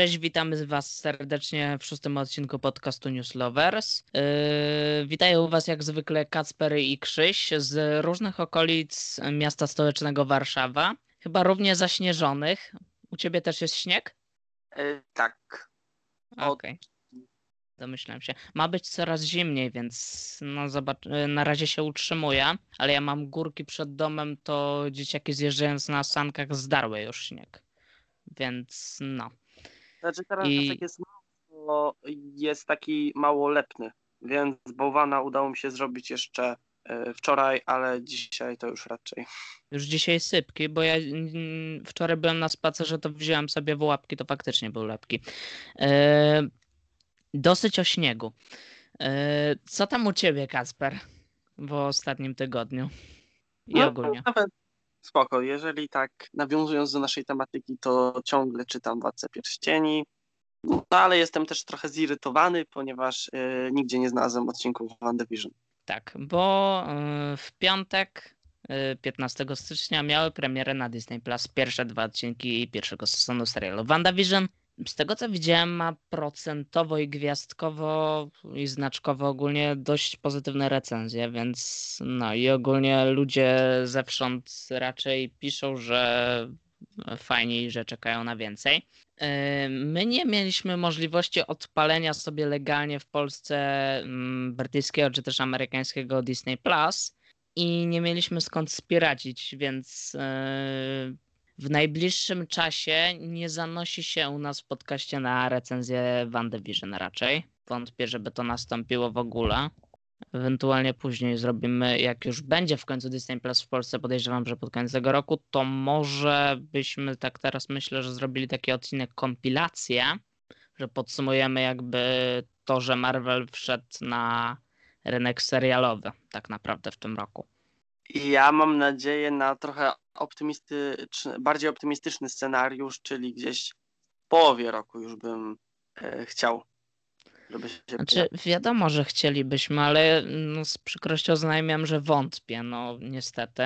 Cześć, witamy Was serdecznie w szóstym odcinku podcastu News Lovers. Yy, witają Was jak zwykle Kacper i Krzyś z różnych okolic miasta stołecznego Warszawa, chyba równie zaśnieżonych. U Ciebie też jest śnieg? Yy, tak. Okej. Okay. Domyślałem się. Ma być coraz zimniej, więc no zobacz, yy, na razie się utrzymuje, ale ja mam górki przed domem, to dzieciaki zjeżdżając na sankach zdarły już śnieg. Więc no. Znaczy teraz I... jest mało, jest taki mało lepny, więc bałwana udało mi się zrobić jeszcze e, wczoraj, ale dzisiaj to już raczej. Już dzisiaj sypki, bo ja wczoraj byłem na spacerze, to wziąłem sobie w łapki, to faktycznie były lepki. E, dosyć o śniegu. E, co tam u ciebie, Kasper, w ostatnim tygodniu i no, ogólnie? Nawet spoko. Jeżeli tak nawiązując do naszej tematyki, to ciągle czytam Władcę Pierścieni. No, ale jestem też trochę zirytowany, ponieważ y, nigdzie nie znalazłem odcinków WandaVision. Tak, bo y, w piątek 15 y, stycznia miały premierę na Disney Plus pierwsze dwa odcinki pierwszego sezonu serialu WandaVision z tego co widziałem, ma procentowo i gwiazdkowo i znaczkowo ogólnie dość pozytywne recenzje, więc no i ogólnie ludzie zewsząd raczej piszą, że fajnie i że czekają na więcej. My nie mieliśmy możliwości odpalenia sobie legalnie w Polsce mm, brytyjskiego czy też amerykańskiego Disney Plus i nie mieliśmy skąd spiracić, więc e, w najbliższym czasie nie zanosi się u nas w podcaście na recenzję WandaVision raczej. Wątpię, żeby to nastąpiło w ogóle. Ewentualnie później zrobimy, jak już będzie w końcu Disney Plus w Polsce, podejrzewam, że pod koniec tego roku, to może byśmy tak teraz myślę, że zrobili taki odcinek kompilację, że podsumujemy jakby to, że Marvel wszedł na rynek serialowy tak naprawdę w tym roku. Ja mam nadzieję na trochę optymistyczny, bardziej optymistyczny scenariusz, czyli gdzieś w połowie roku już bym e, chciał, żeby się... Znaczy, wiadomo, że chcielibyśmy, ale no, z przykrością oznajmiam, że wątpię, no niestety.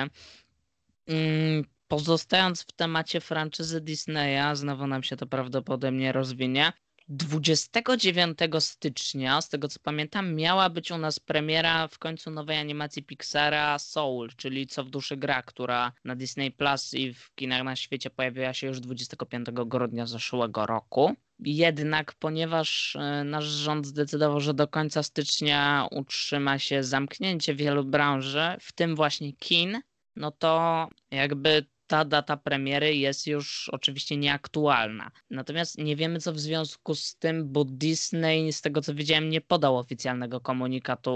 Mm, pozostając w temacie franczyzy Disneya, znowu nam się to prawdopodobnie rozwinie, 29 stycznia, z tego co pamiętam, miała być u nas premiera w końcu nowej animacji Pixara Soul, czyli Co w duszy gra, która na Disney Plus i w kinach na świecie pojawiła się już 25 grudnia zeszłego roku. Jednak ponieważ e, nasz rząd zdecydował, że do końca stycznia utrzyma się zamknięcie wielu branży, w tym właśnie kin, no to jakby ta data premiery jest już oczywiście nieaktualna. Natomiast nie wiemy, co w związku z tym, bo Disney, z tego co widziałem, nie podał oficjalnego komunikatu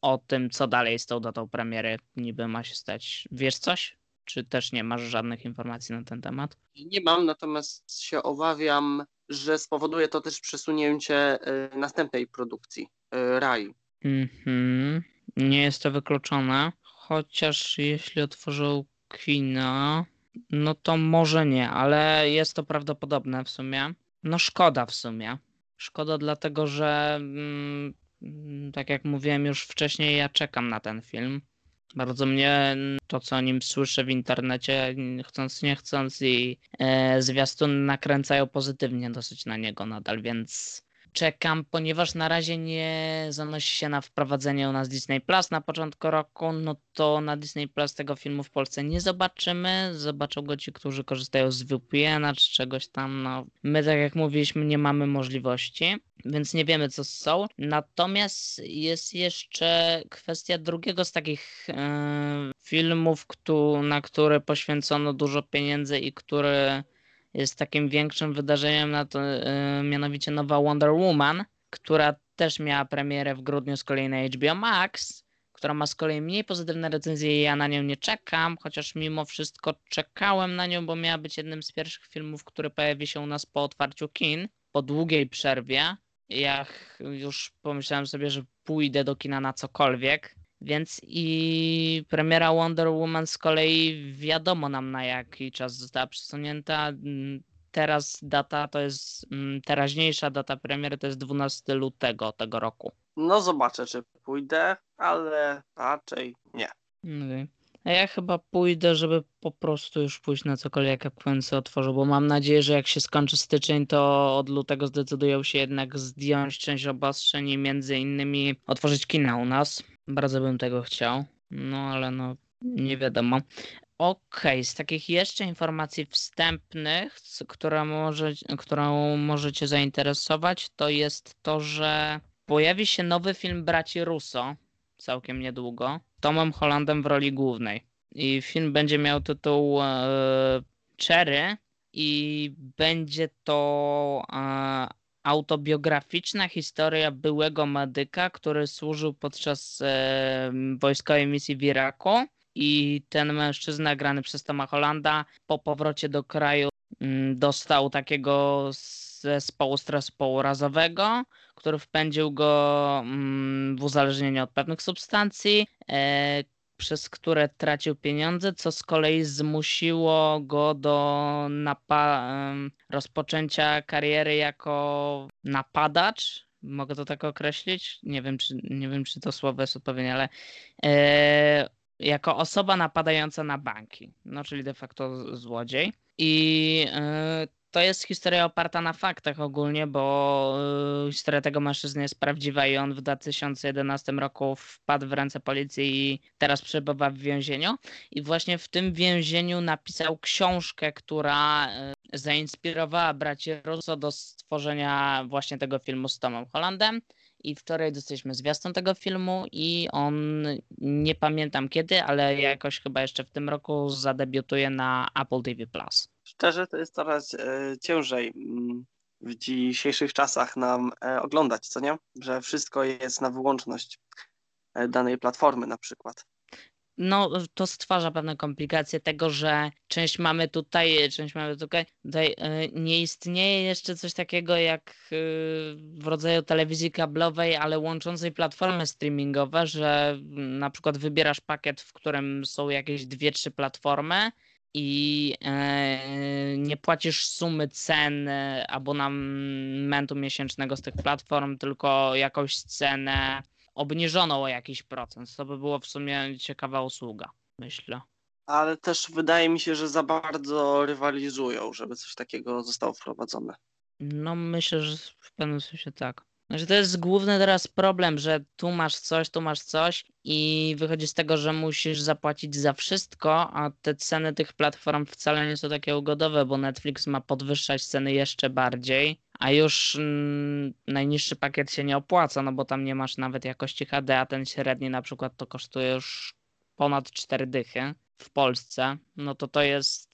o, tym, co dalej z tą datą premiery niby ma się stać. Wiesz coś? Czy też nie masz żadnych informacji na ten temat? Nie mam, natomiast się obawiam, że spowoduje to też przesunięcie y, następnej produkcji, y, Rai. Mhm. Nie jest to wykluczone, chociaż jeśli otworzą kina, no to może nie, ale jest to prawdopodobne w sumie. No szkoda w sumie. Szkoda dlatego, że mm, tak jak mówiłem już wcześniej, ja czekam na ten film. Bardzo mnie to, co o nim słyszę w internecie, chcąc nie chcąc i e, zwiastuny nakręcają pozytywnie dosyć na niego nadal, więc czekam, ponieważ na razie nie zanosi się na wprowadzenie u nas Disney Plus na początku roku, no to na Disney Plus tego filmu w Polsce nie zobaczymy. Zobaczą go ci, którzy korzystają z VPN-a czy czegoś tam. No, my, tak jak mówiliśmy, nie mamy możliwości, więc nie wiemy, co są. Natomiast jest jeszcze kwestia drugiego z takich yy, filmów, kto, na które poświęcono dużo pieniędzy i który jest takim większym wydarzeniem, na to, yy, mianowicie nowa Wonder Woman, która też miała premierę w grudniu z kolei na HBO Max, która ma z kolei mniej pozytywne recenzje i ja na nią nie czekam, chociaż mimo wszystko czekałem na nią, bo miała być jednym z pierwszych filmów, który pojawi się u nas po otwarciu kin, po długiej przerwie. Ja już pomyślałem sobie, że pójdę do kina na cokolwiek, więc i premiera Wonder Woman z kolei wiadomo nam na jaki czas została przesunięta. Teraz data to jest, mm, teraźniejsza data premiery to jest 12 lutego tego roku. No zobaczę, czy pójdę, ale raczej nie. Okay. A ja chyba pójdę, żeby po prostu już pójść na cokolwiek jak Quincy otworzą, bo mam nadzieję, że jak się skończy styczeń, to od lutego zdecydują się jednak zdjąć część obostrzeń i między innymi otworzyć kina u nas. Bardzo bym tego chciał, no ale no nie wiadomo. Okej, okay, z takich jeszcze informacji wstępnych, która może, którą możecie zainteresować, to jest to, że pojawi się nowy film braci Russo całkiem niedługo, Tomem Hollandem w roli głównej. I film będzie miał tytuł e, Cherry i będzie to e, autobiograficzna historia byłego medyka, który służył podczas e, wojskowej misji w Iraku i ten mężczyzna grany przez Toma Hollanda po powrocie do kraju mm, dostał takiego zespołu stresu pourazowego, który wpędził go mm, w uzależnienie od pewnych substancji, e, przez które tracił pieniądze, co z kolei zmusiło go do rozpoczęcia kariery jako napadacz. Mogę to tak określić? Nie wiem, czy, nie wiem, czy to słowo jest odpowiednie, ale e, jako osoba napadająca na banki, no czyli de facto złodziej. I e, to jest historia oparta na faktach ogólnie, bo y, historia tego mężczyzny jest prawdziwa i on w 2011 roku wpadł w ręce policji i teraz przebywa w więzieniu. I właśnie w tym więzieniu napisał książkę, która y, zainspirowała braci Russo do stworzenia właśnie tego filmu z Tomem Hollandem. I wczoraj dostaliśmy zwiastun tego filmu i on nie pamiętam kiedy, ale jakoś chyba jeszcze w tym roku zadebiutuje na Apple TV Plus. Szczerze, to jest coraz e, ciężej mm, w dzisiejszych czasach nam e, oglądać, co nie? Że wszystko jest na wyłączność e, danej platformy na przykład. No, to stwarza pewne komplikacje tego, że część mamy tutaj, część mamy tutaj. Tutaj nie istnieje jeszcze coś takiego jak w rodzaju telewizji kablowej, ale łączącej platformy streamingowe, że na przykład wybierasz pakiet, w którym są jakieś dwie, trzy platformy i e, nie płacisz sumy cen e, abonamentu miesięcznego z tych platform, tylko jakąś cenę obniżoną o jakiś procent. To by było w sumie ciekawa usługa, myślę. Ale też wydaje mi się, że za bardzo rywalizują, żeby coś takiego zostało wprowadzone. No myślę, że w pewnym sensie tak. Znaczy to jest główny teraz problem, że tu masz coś, tu masz coś i wychodzi z tego, że musisz zapłacić za wszystko, a te ceny tych platform wcale nie są takie ugodowe, bo Netflix ma podwyższać ceny jeszcze bardziej, a już mm, najniższy pakiet się nie opłaca, no bo tam nie masz nawet jakości HD, a ten średni na przykład to kosztuje już ponad 4 dychy w Polsce, no to to jest,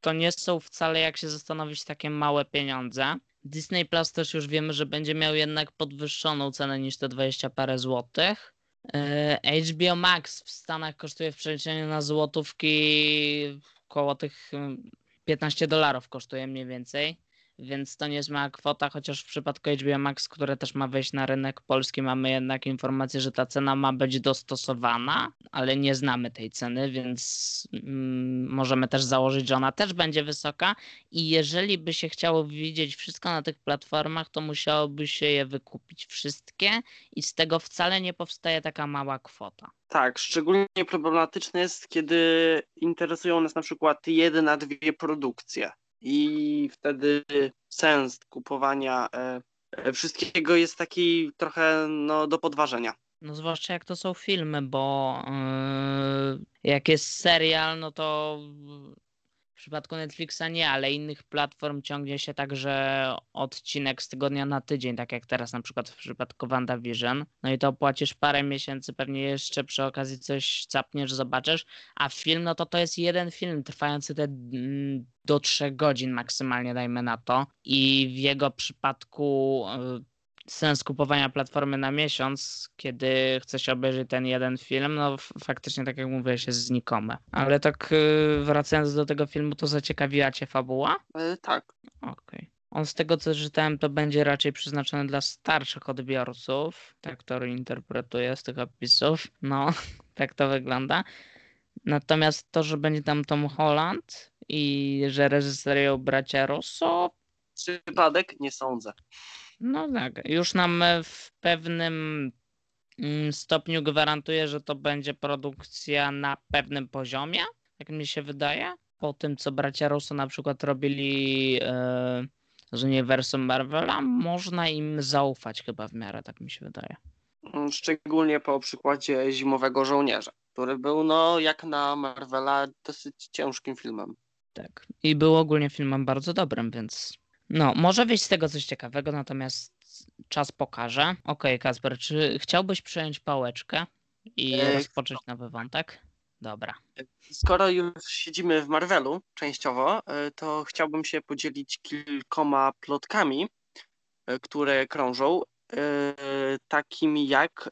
to nie są wcale jak się zastanowić takie małe pieniądze. Disney Plus też już wiemy, że będzie miał jednak podwyższoną cenę niż te 20 parę złotych. E, HBO Max w Stanach kosztuje w przeliczeniu na złotówki około tych 15 dolarów kosztuje mniej więcej więc to nie jest mała kwota, chociaż w przypadku HBO Max, które też ma wejść na rynek polski, mamy jednak informację, że ta cena ma być dostosowana, ale nie znamy tej ceny, więc mm, możemy też założyć, że ona też będzie wysoka i jeżeli by się chciało widzieć wszystko na tych platformach, to musiałoby się je wykupić wszystkie i z tego wcale nie powstaje taka mała kwota. Tak, szczególnie problematyczne jest, kiedy interesują nas na przykład jedna, dwie produkcje i wtedy sens kupowania e, wszystkiego jest taki trochę no, do podważenia. No zwłaszcza jak to są filmy, bo yy, jak jest serial, no to przypadku Netflixa nie, ale innych platform ciągnie się także odcinek z tygodnia na tydzień, tak jak teraz na przykład w przypadku WandaVision. No i to płacisz parę miesięcy, pewnie jeszcze przy okazji coś capniesz, zobaczysz, a film, no to to jest jeden film trwający te mm, do trzech godzin maksymalnie, dajmy na to. I w jego przypadku y, sens kupowania platformy na miesiąc, kiedy chce się obejrzeć ten jeden film, no faktycznie, tak jak mówiłeś, jest znikome. Ale tak y, wracając do tego filmu, to zaciekawiła cię fabuła? Yy, tak. Okej. Okay. On z tego co czytałem, to będzie raczej przeznaczony dla starszych odbiorców. Tak to interpretuję z tych opisów. No, tak to wygląda. Natomiast to, że będzie tam Tom Holland i że reżyserią bracia Russo. Przypadek? Nie sądzę. No tak, już nam w pewnym mm, stopniu gwarantuję, że to będzie produkcja na pewnym poziomie, jak mi się wydaje. Po tym, co bracia Russo na przykład robili e, z uniwersum Marvela, można im zaufać chyba w miarę, tak mi się wydaje. Szczególnie po przykładzie Zimowego Żołnierza, który był, no, jak na Marvela, dosyć ciężkim filmem. Tak. I był ogólnie filmem bardzo dobrym, więc no, może wyjść z tego coś ciekawego, natomiast czas pokaże. Okej, Kasper, czy chciałbyś przejąć pałeczkę i E, rozpocząć nowy wątek? Dobra. Skoro już siedzimy w Marvelu częściowo, e, to chciałbym się podzielić kilkoma plotkami, e, które krążą, e, takimi jak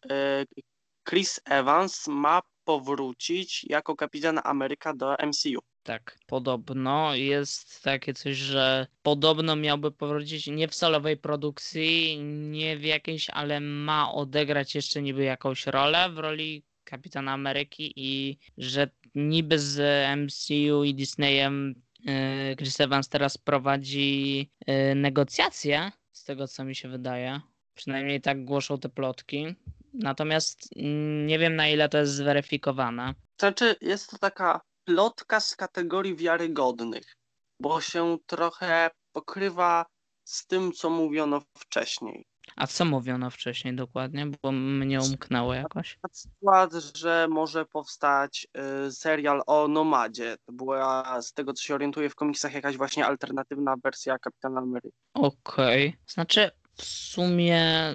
Chris Evans ma powrócić jako kapitan Ameryka do MCU. Tak, podobno jest takie coś, że podobno miałby powrócić nie w solowej produkcji, nie w jakiejś, ale ma odegrać jeszcze niby jakąś rolę w roli Kapitana Ameryki i że niby z MCU i Disneyem yy, Chris Evans teraz prowadzi yy, negocjacje, z tego co mi się wydaje. Przynajmniej tak głoszą te plotki. Natomiast mm, nie wiem na ile to jest zweryfikowane. Znaczy, jest to taka plotka z kategorii wiarygodnych, bo się trochę pokrywa z tym, co mówiono wcześniej. A co mówiono wcześniej dokładnie? Bo mnie umknęło jakoś. Na przykład, że może powstać y, serial o Nomadzie. To była, z tego co się orientuję w komiksach, jakaś właśnie alternatywna wersja Kapitana Ameryki. Okej. Znaczy, w sumie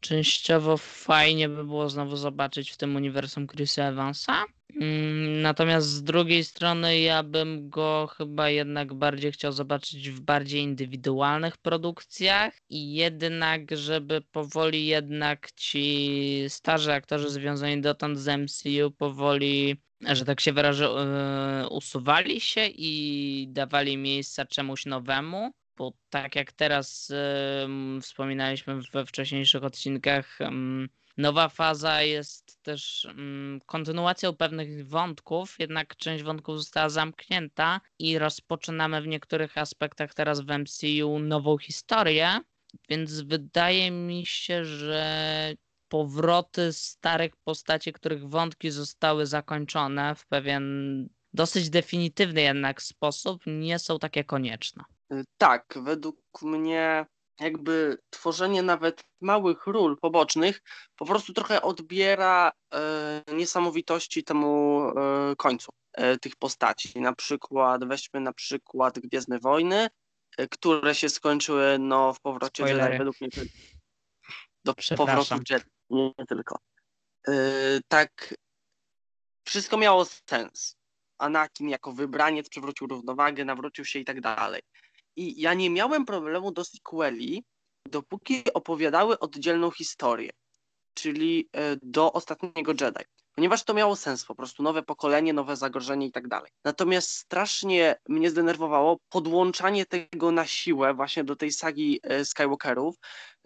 częściowo fajnie by było znowu zobaczyć w tym uniwersum Chrisa Evansa. Mm, Natomiast z drugiej strony ja bym go chyba jednak bardziej chciał zobaczyć w bardziej indywidualnych produkcjach i jednak, żeby powoli jednak ci starzy aktorzy związani dotąd z MCU powoli, że tak się wyrażę, yy, usuwali się i dawali miejsca czemuś nowemu. Bo tak jak teraz wspominaliśmy we wcześniejszych odcinkach, nowa faza jest też kontynuacją pewnych wątków, jednak część wątków została zamknięta i rozpoczynamy w niektórych aspektach teraz w MCU nową historię, więc wydaje mi się, że powroty starych postaci, których wątki zostały zakończone w pewien dosyć definitywny jednak sposób, nie są takie konieczne. Y, Tak, według mnie jakby tworzenie nawet małych ról pobocznych po prostu trochę odbiera e, niesamowitości temu e, końcu e, tych postaci. Na przykład, weźmy na przykład Gwiezdne Wojny, które się skończyły no, w powrocie Jedi, Spoilery. według mnie do powrotu Jedi, nie, nie tylko. Tak, wszystko miało sens. Anakin jako wybraniec przywrócił równowagę, nawrócił się i tak dalej. I ja nie miałem problemu do sequeli, dopóki opowiadały oddzielną historię, czyli e, do ostatniego Jedi. Ponieważ to miało sens po prostu, nowe pokolenie, nowe zagrożenie i tak dalej. Natomiast strasznie mnie zdenerwowało podłączanie tego na siłę właśnie do tej sagi e, Skywalkerów,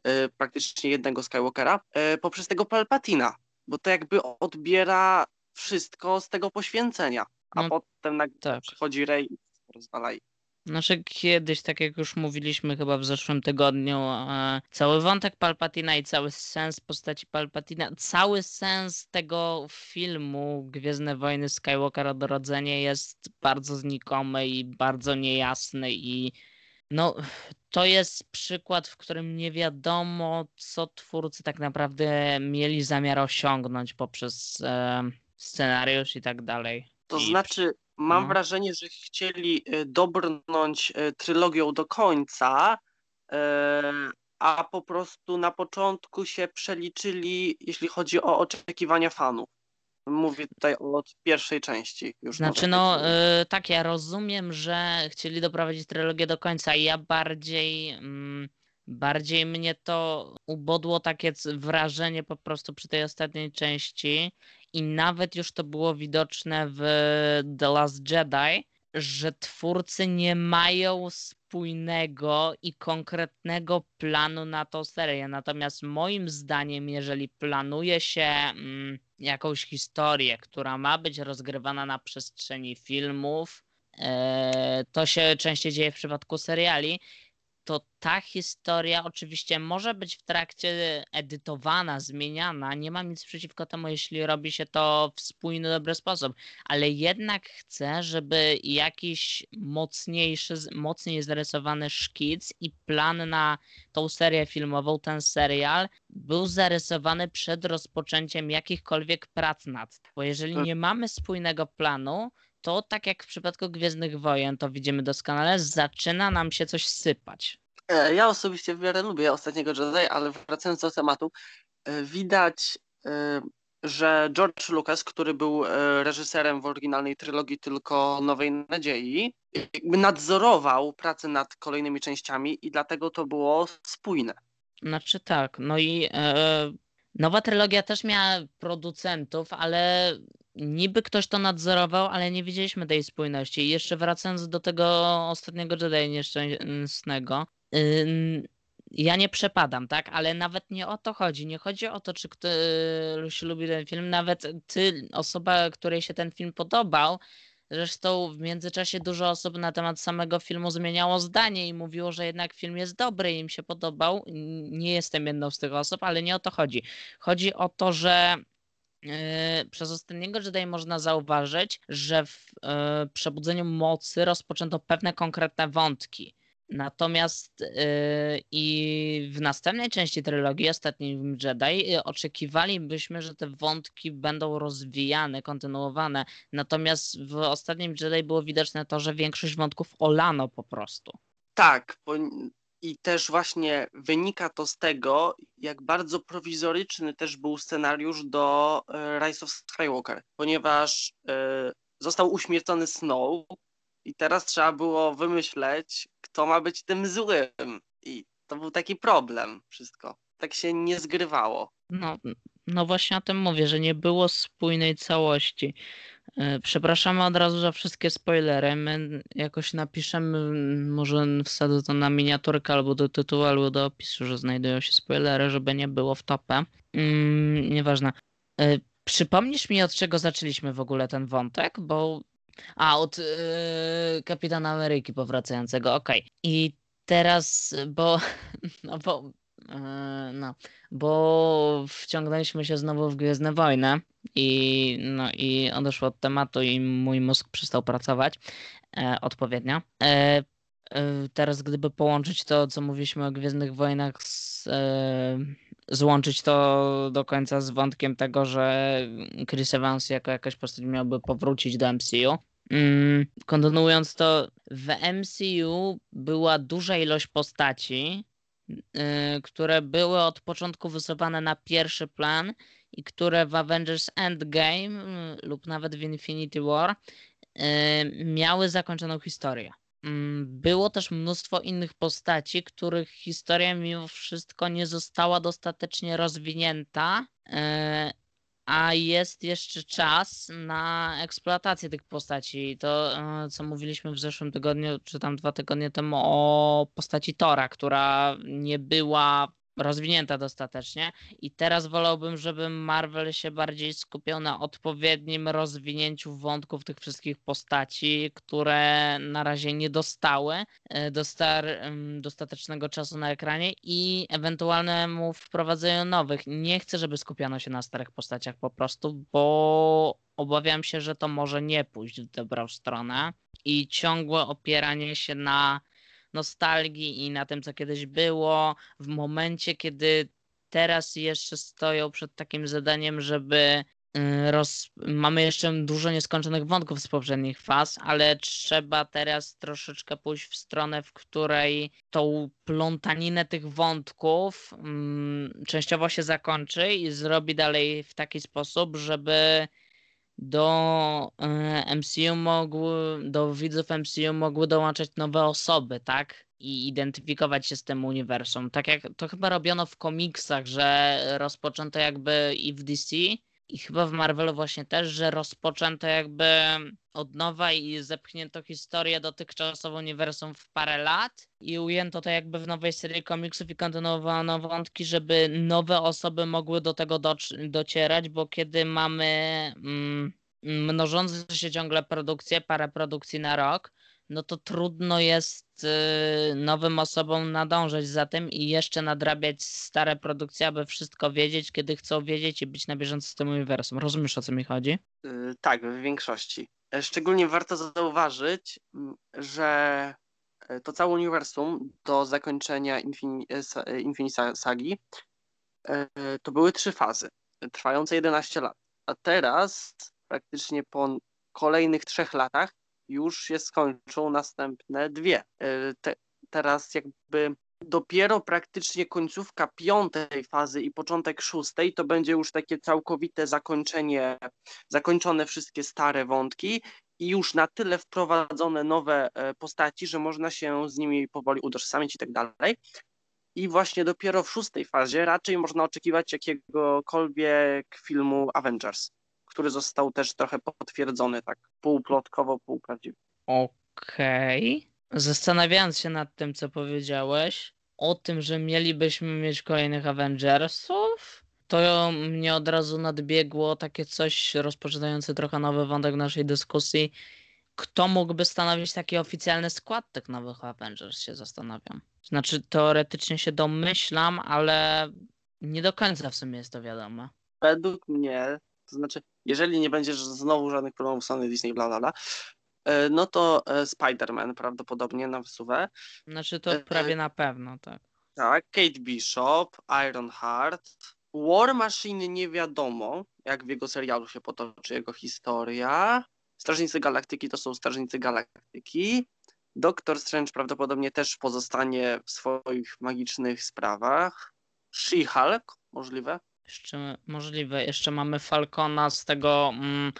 e, praktycznie jednego Skywalkera, poprzez tego Palpatina, bo to jakby odbiera wszystko z tego poświęcenia, a No, potem nagle tak. przychodzi Rey i rozwala jej. Znaczy kiedyś, tak jak już mówiliśmy chyba w zeszłym tygodniu, e, cały wątek Palpatina i cały sens postaci Palpatina, cały sens tego filmu Gwiezdne Wojny Skywalker Odrodzenie jest bardzo znikomy i bardzo niejasny i no to jest przykład, w którym nie wiadomo, co twórcy tak naprawdę mieli zamiar osiągnąć poprzez e, scenariusz i tak dalej. To I- znaczy, mam no. wrażenie, że chcieli y, dobrnąć y, trylogią do końca, y, a po prostu na początku się przeliczyli, jeśli chodzi o oczekiwania fanów. Mówię tutaj od pierwszej części. Już Znaczy, no tak, ja rozumiem, że chcieli doprowadzić trylogię do końca. i Ja bardziej, mm, bardziej mnie to ubodło takie wrażenie po prostu przy tej ostatniej części i nawet już to było widoczne w The Last Jedi, że twórcy nie mają spójnego i konkretnego planu na tą serię. Natomiast moim zdaniem, jeżeli planuje się mm, jakąś historię, która ma być rozgrywana na przestrzeni filmów, e, to się częściej dzieje w przypadku seriali, to ta historia oczywiście może być w trakcie edytowana, zmieniana. Nie mam nic przeciwko temu, jeśli robi się to w spójny, dobry sposób, ale jednak chcę, żeby jakiś mocniejszy, mocniej zarysowany szkic i plan na tą serię filmową, ten serial, był zarysowany przed rozpoczęciem jakichkolwiek prac nad. Bo jeżeli nie mamy spójnego planu, to tak jak w przypadku Gwiezdnych Wojen, to widzimy doskonale, zaczyna nam się coś sypać. E, Ja osobiście w miarę lubię ostatniego Jedi, ale wracając do tematu, e, widać, e, że George Lucas, który był reżyserem w oryginalnej trylogii tylko Nowej Nadziei, jakby nadzorował pracę nad kolejnymi częściami i dlatego to było spójne. Znaczy tak, no i e, nowa trylogia też miała producentów, ale niby ktoś to nadzorował, ale nie widzieliśmy tej spójności. I jeszcze wracając do tego ostatniego Jedi nieszczęsnego, ja nie przepadam, tak? Ale nawet nie o to chodzi. Nie chodzi o to, czy ktoś lubi ten film. Nawet ty, osoba, której się ten film podobał, Zresztą w międzyczasie dużo osób na temat samego filmu zmieniało zdanie i mówiło, że jednak film jest dobry i im się podobał. Nie jestem jedną z tych osób, ale nie o to chodzi. Chodzi o to, że przez ostatniego Jedi można zauważyć, że w yy, Przebudzeniu Mocy rozpoczęto pewne konkretne wątki. Natomiast yy, i w następnej części trylogii, ostatnim Jedi, oczekiwalibyśmy, że te wątki będą rozwijane, kontynuowane. Natomiast w ostatnim Jedi było widoczne to, że większość wątków olano po prostu. Tak, i też właśnie wynika to z tego, jak bardzo prowizoryczny też był scenariusz do e, Rise of Skywalker, ponieważ e, został uśmiercony Snow i teraz trzeba było wymyśleć, kto ma być tym złym. I to był taki problem wszystko. Tak się nie zgrywało. No, no właśnie o tym mówię, że nie było spójnej całości. E, Przepraszamy od razu za wszystkie spoilery. My jakoś napiszemy, może wsadzę to na miniaturkę albo do tytułu, albo do opisu, że znajdują się spoilery, żeby nie było w topę. Mm, nieważne. E, Przypomnisz mi, od czego zaczęliśmy w ogóle ten wątek? Bo. A, od e, Kapitana Ameryki powracającego, okej. I teraz, bo. No bo. E, No, bo wciągnęliśmy się znowu w Gwiezdne Wojny i, no, i odeszło od tematu i mój mózg przestał pracować e, odpowiednio. E, teraz gdyby połączyć to, co mówiliśmy o Gwiezdnych Wojnach, z, e, złączyć to do końca z wątkiem tego, że Chris Evans jako jakaś postać miałby powrócić do MCU. Mm, kontynuując to, w MCU była duża ilość postaci, które były od początku wysuwane na pierwszy plan i które w Avengers Endgame y, lub nawet w Infinity War y, miały zakończoną historię. Mm, Było też mnóstwo innych postaci, których historia mimo wszystko nie została dostatecznie rozwinięta, y, a jest jeszcze czas na eksploatację tych postaci. To, e, co mówiliśmy w zeszłym tygodniu, czy tam dwa tygodnie temu, o postaci Tora, która nie była rozwinięta dostatecznie. I teraz wolałbym, żeby Marvel się bardziej skupiał na odpowiednim rozwinięciu wątków tych wszystkich postaci, które na razie nie dostały e, dostar, em, dostatecznego czasu na ekranie i ewentualnemu wprowadzeniu nowych. Nie chcę, żeby skupiano się na starych postaciach po prostu, bo obawiam się, że to może nie pójść w dobrą stronę i ciągłe opieranie się na nostalgii i na tym, co kiedyś było, w momencie, kiedy teraz jeszcze stoją przed takim zadaniem, żeby y, roz... mamy jeszcze dużo nieskończonych wątków z poprzednich faz, ale trzeba teraz troszeczkę pójść w stronę, w której tą plątaninę tych wątków mm, częściowo się zakończy i zrobi dalej w taki sposób, żeby do e, MCU mogły, do widzów MCU mogły dołączać nowe osoby, tak? I identyfikować się z tym uniwersum. Tak jak to chyba robiono w komiksach, że rozpoczęto jakby i w DC, i chyba w Marvelu właśnie też, że rozpoczęto jakby od nowa i zepchnięto historię dotychczasową uniwersum w parę lat. I ujęto to jakby w nowej serii komiksów i kontynuowano wątki, żeby nowe osoby mogły do tego doc- docierać, bo kiedy mamy mm, mnożące się ciągle produkcje, parę produkcji na rok, no to trudno jest y, nowym osobom nadążać za tym i jeszcze nadrabiać stare produkcje, aby wszystko wiedzieć, kiedy chcą wiedzieć i być na bieżąco z tym uniwersum. Rozumiesz o co mi chodzi? Y, tak, w większości. E, Szczególnie warto zauważyć, że e, to całe uniwersum do zakończenia e, Infinity Sagi to były trzy fazy, trwające 11 lat. A teraz, praktycznie po kolejnych trzech latach, już się skończą następne dwie. E, Te, teraz jakby dopiero praktycznie końcówka piątej fazy i początek szóstej to będzie już takie całkowite zakończenie, zakończone wszystkie stare wątki i już na tyle wprowadzone nowe e, postaci, że można się z nimi powoli utożsamić i tak dalej. I właśnie dopiero w szóstej fazie raczej można oczekiwać jakiegokolwiek filmu Avengers, który został też trochę potwierdzony tak półplotkowo, półprawdziwie. Okej. Zastanawiając się nad tym, co powiedziałeś, o tym, że mielibyśmy mieć kolejnych Avengersów, to mnie od razu nadbiegło takie coś rozpoczynające trochę nowy wątek naszej dyskusji. Kto mógłby stanowić taki oficjalny skład tych nowych Avengers, się zastanawiam. Znaczy, teoretycznie się domyślam, ale nie do końca w sumie jest to wiadome. Według mnie, to znaczy, jeżeli nie będzie znowu żadnych problemów Sony, Disney, bla, bla, bla, e, no to e, Spider-Man prawdopodobnie na wysuwę. Znaczy, to E, prawie na pewno, tak. Tak, Kate Bishop, Ironheart, War Machine nie wiadomo, jak w jego serialu się potoczy jego historia. Strażnicy Galaktyki to są Strażnicy Galaktyki. Doktor Strange prawdopodobnie też pozostanie w swoich magicznych sprawach. She-Hulk, możliwe. Jeszcze możliwe, jeszcze mamy Falcona z tego mm,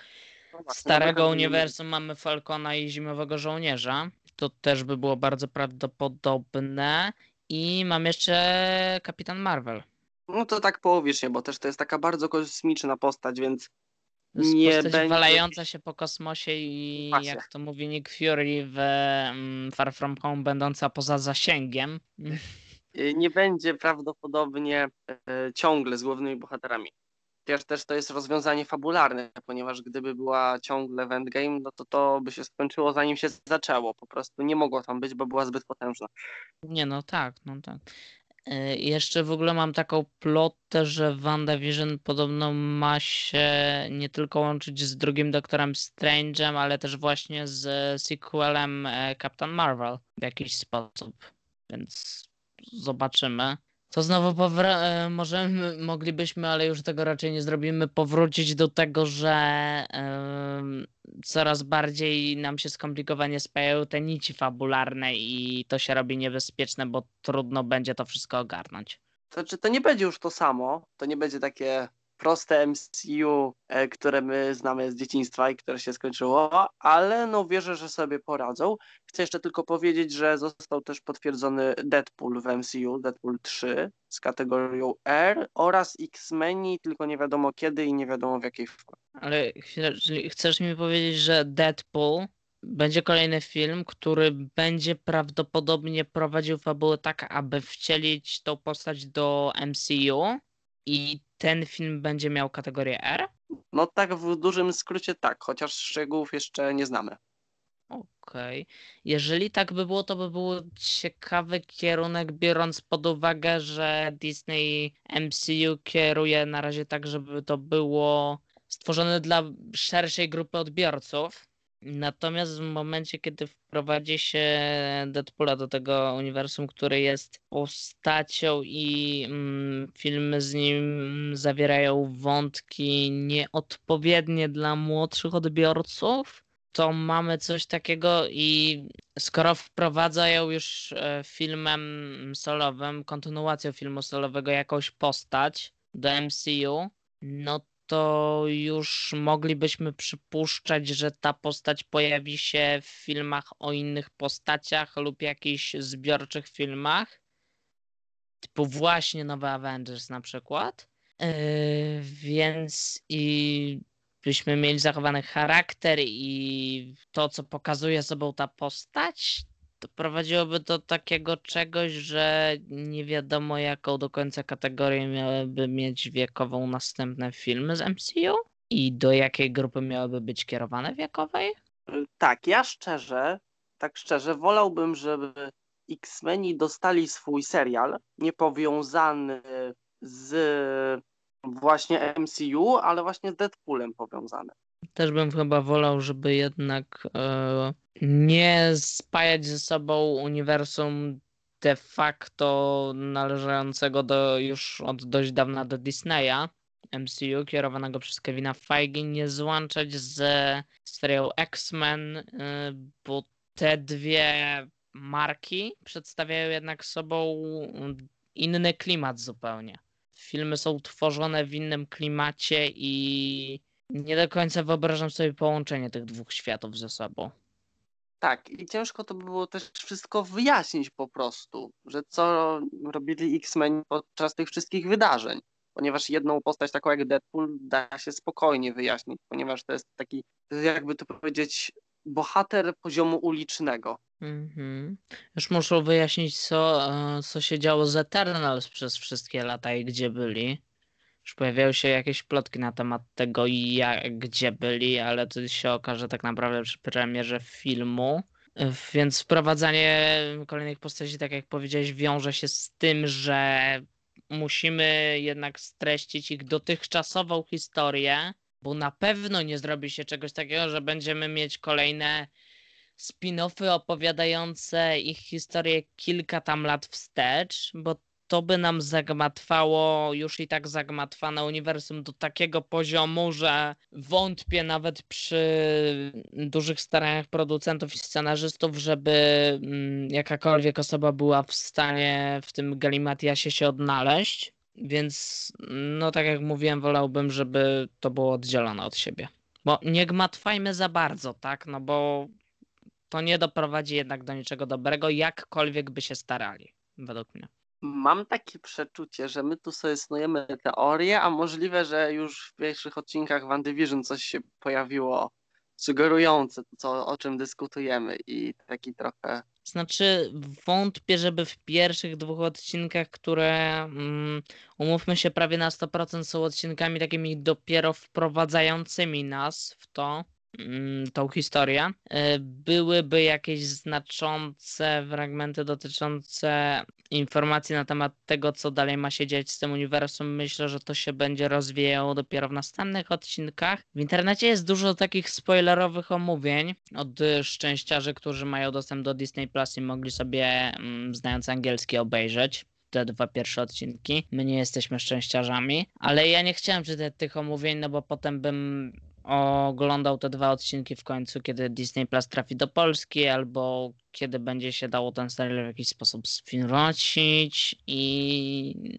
No starego no, uniwersum, mamy Falcona i Zimowego Żołnierza. To też by było bardzo prawdopodobne. I mam jeszcze Kapitan Marvel. No to tak połowicznie, bo też to jest taka bardzo kosmiczna postać, więc Nie postać będzie- walająca się po kosmosie i Właśnie. jak to mówi Nick Fury w mm, Far From Home, będąca poza zasięgiem. y, nie będzie prawdopodobnie e, ciągle z głównymi bohaterami. Też, też to jest rozwiązanie fabularne, ponieważ gdyby była ciągle w Endgame, no to to by się skończyło zanim się zaczęło. Po prostu nie mogło tam być, bo była zbyt potężna. Nie, no tak, no tak. Y, Jeszcze w ogóle mam taką plotę, że WandaVision podobno ma się nie tylko łączyć z drugim Doktorem Strange'em, ale też właśnie z sequelem e, Captain Marvel w jakiś sposób. Więc zobaczymy. To znowu powra- e, możemy, moglibyśmy, ale już tego raczej nie zrobimy, powrócić do tego, że em, coraz bardziej nam się skomplikowanie spajają te nici fabularne i to się robi niebezpieczne, bo trudno będzie to wszystko ogarnąć. To znaczy, to nie będzie już to samo, to nie będzie takie proste MCU, e, które my znamy z dzieciństwa i które się skończyło, ale no wierzę, że sobie poradzą. Chcę jeszcze tylko powiedzieć, że został też potwierdzony Deadpool w MCU, Deadpool 3 z kategorią R oraz X-Meni, tylko nie wiadomo kiedy i nie wiadomo w jakiej formie. Ale chcesz mi powiedzieć, że Deadpool będzie kolejny film, który będzie prawdopodobnie prowadził fabułę tak, aby wcielić tą postać do MCU i ten film będzie miał kategorię R? No tak w dużym skrócie tak, chociaż szczegółów jeszcze nie znamy. Okej. Jeżeli tak by było, to by był ciekawy kierunek, biorąc pod uwagę, że Disney MCU kieruje na razie tak, żeby to było stworzone dla szerszej grupy odbiorców. Natomiast w momencie, kiedy wprowadzi się Deadpoola do tego uniwersum, który jest postacią i mm, filmy z nim zawierają wątki nieodpowiednie dla młodszych odbiorców, to mamy coś takiego i skoro wprowadzają już e, filmem solowym, kontynuacją filmu solowego jakąś postać do MCU, no to już moglibyśmy przypuszczać, że ta postać pojawi się w filmach o innych postaciach lub jakichś zbiorczych filmach, typu właśnie nowe Avengers na przykład. Yy, więc i byśmy mieli zachowany charakter i to, co pokazuje sobą ta postać, prowadziłoby do takiego czegoś, że nie wiadomo, jaką do końca kategorię miałyby mieć wiekową następne filmy z MCU i do jakiej grupy miałyby być kierowane wiekowej. Tak, ja szczerze tak szczerze, wolałbym, żeby X-Meni dostali swój serial, niepowiązany z właśnie MCU, ale właśnie z Deadpoolem powiązany. Też bym chyba wolał, żeby jednak e, nie spajać ze sobą uniwersum de facto należącego do już od dość dawna do Disneya, MCU, kierowanego przez Kevina Feige, nie złączać ze serią X-Men, y, bo te dwie marki przedstawiają jednak sobą inny klimat zupełnie. Filmy są tworzone w innym klimacie i nie do końca wyobrażam sobie połączenie tych dwóch światów ze sobą. Tak, i ciężko to by było też wszystko wyjaśnić po prostu, że co robili X-Men podczas tych wszystkich wydarzeń, ponieważ jedną postać taką jak Deadpool da się spokojnie wyjaśnić, ponieważ to jest taki, jakby to powiedzieć, bohater poziomu ulicznego. Mhm. Już muszą wyjaśnić, co, e, co się działo z Eternals przez wszystkie lata i gdzie byli. Już pojawiały się jakieś plotki na temat tego, jak, gdzie byli, ale to się okaże tak naprawdę przy premierze filmu. Więc wprowadzanie kolejnych postaci, tak jak powiedziałeś, wiąże się z tym, że musimy jednak streścić ich dotychczasową historię, bo na pewno nie zrobi się czegoś takiego, że będziemy mieć kolejne spin-offy opowiadające ich historię kilka tam lat wstecz, bo to by nam zagmatwało już i tak zagmatwane uniwersum do takiego poziomu, że wątpię nawet przy dużych staraniach producentów i scenarzystów, żeby mm, jakakolwiek osoba była w stanie w tym Galimatiasie się odnaleźć. Więc, no tak jak mówiłem, wolałbym, żeby to było oddzielone od siebie. Bo nie gmatwajmy za bardzo, tak? No bo to nie doprowadzi jednak do niczego dobrego, jakkolwiek by się starali, według mnie. Mam takie przeczucie, że my tu sobie snujemy teorię, a możliwe, że już w pierwszych odcinkach WandaVision coś się pojawiło sugerujące co, o czym dyskutujemy i taki trochę... Znaczy wątpię, żeby w pierwszych dwóch odcinkach, które um, umówmy się prawie na 100% są odcinkami takimi dopiero wprowadzającymi nas w to, Mm, tą historię. E, byłyby jakieś znaczące fragmenty dotyczące informacji na temat tego, co dalej ma się dziać z tym uniwersum. Myślę, że to się będzie rozwijało dopiero w następnych odcinkach. W internecie jest dużo takich spoilerowych omówień od szczęściarzy, którzy mają dostęp do Disney Plus i mogli sobie, mm, znając angielski, obejrzeć te dwa pierwsze odcinki. My nie jesteśmy szczęściarzami, ale ja nie chciałem czytać tych omówień, no bo potem bym oglądał te dwa odcinki w końcu, kiedy Disney Plus trafi do Polski, albo kiedy będzie się dało ten serial w jakiś sposób sfinrocić i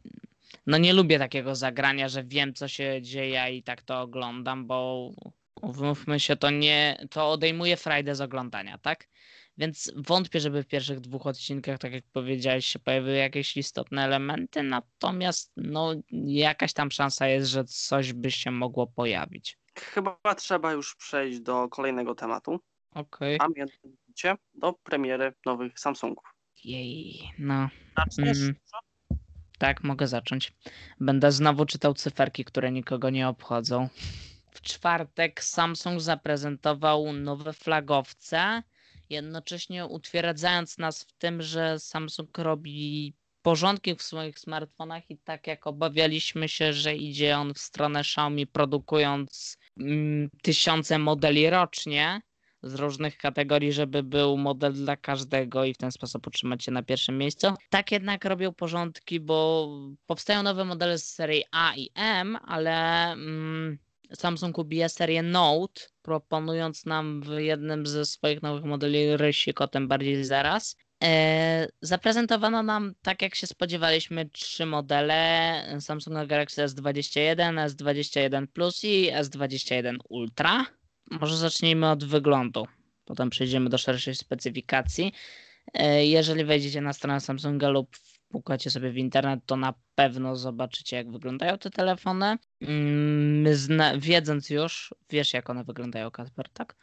no nie lubię takiego zagrania, że wiem co się dzieje i tak to oglądam, bo umówmy się, to nie, to odejmuje frajdę z oglądania, tak? Więc wątpię, żeby w pierwszych dwóch odcinkach, tak jak powiedziałeś, się pojawiły jakieś istotne elementy, natomiast no jakaś tam szansa jest, że coś by się mogło pojawić chyba trzeba już przejść do kolejnego tematu. Okej. Okay. A mianowicie do premiery nowych Samsungów. Jej, no. Mm. Tak, mogę zacząć. Będę znowu czytał cyferki, które nikogo nie obchodzą. W czwartek Samsung zaprezentował nowe flagowce, jednocześnie utwierdzając nas w tym, że Samsung robi porządki w swoich smartfonach i tak jak obawialiśmy się, że idzie on w stronę Xiaomi produkując tysiące modeli rocznie z różnych kategorii, żeby był model dla każdego i w ten sposób utrzymać się na pierwszym miejscu. Tak jednak robią porządki, bo powstają nowe modele z serii A i M, ale mm, Samsung ubija serię Note, proponując nam w jednym ze swoich nowych modeli rysik o tym bardziej zaraz. E, zaprezentowano nam, tak jak się spodziewaliśmy, trzy modele Samsunga Galaxy S21, S21 Plus i S21 Ultra. Może zacznijmy od wyglądu, potem przejdziemy do szerszej specyfikacji. E, jeżeli wejdziecie na stronę Samsunga lub wpukacie sobie w internet, to na pewno zobaczycie, jak wyglądają te telefony. Mm, wiedząc już, wiesz, jak one wyglądają, Kasper, tak?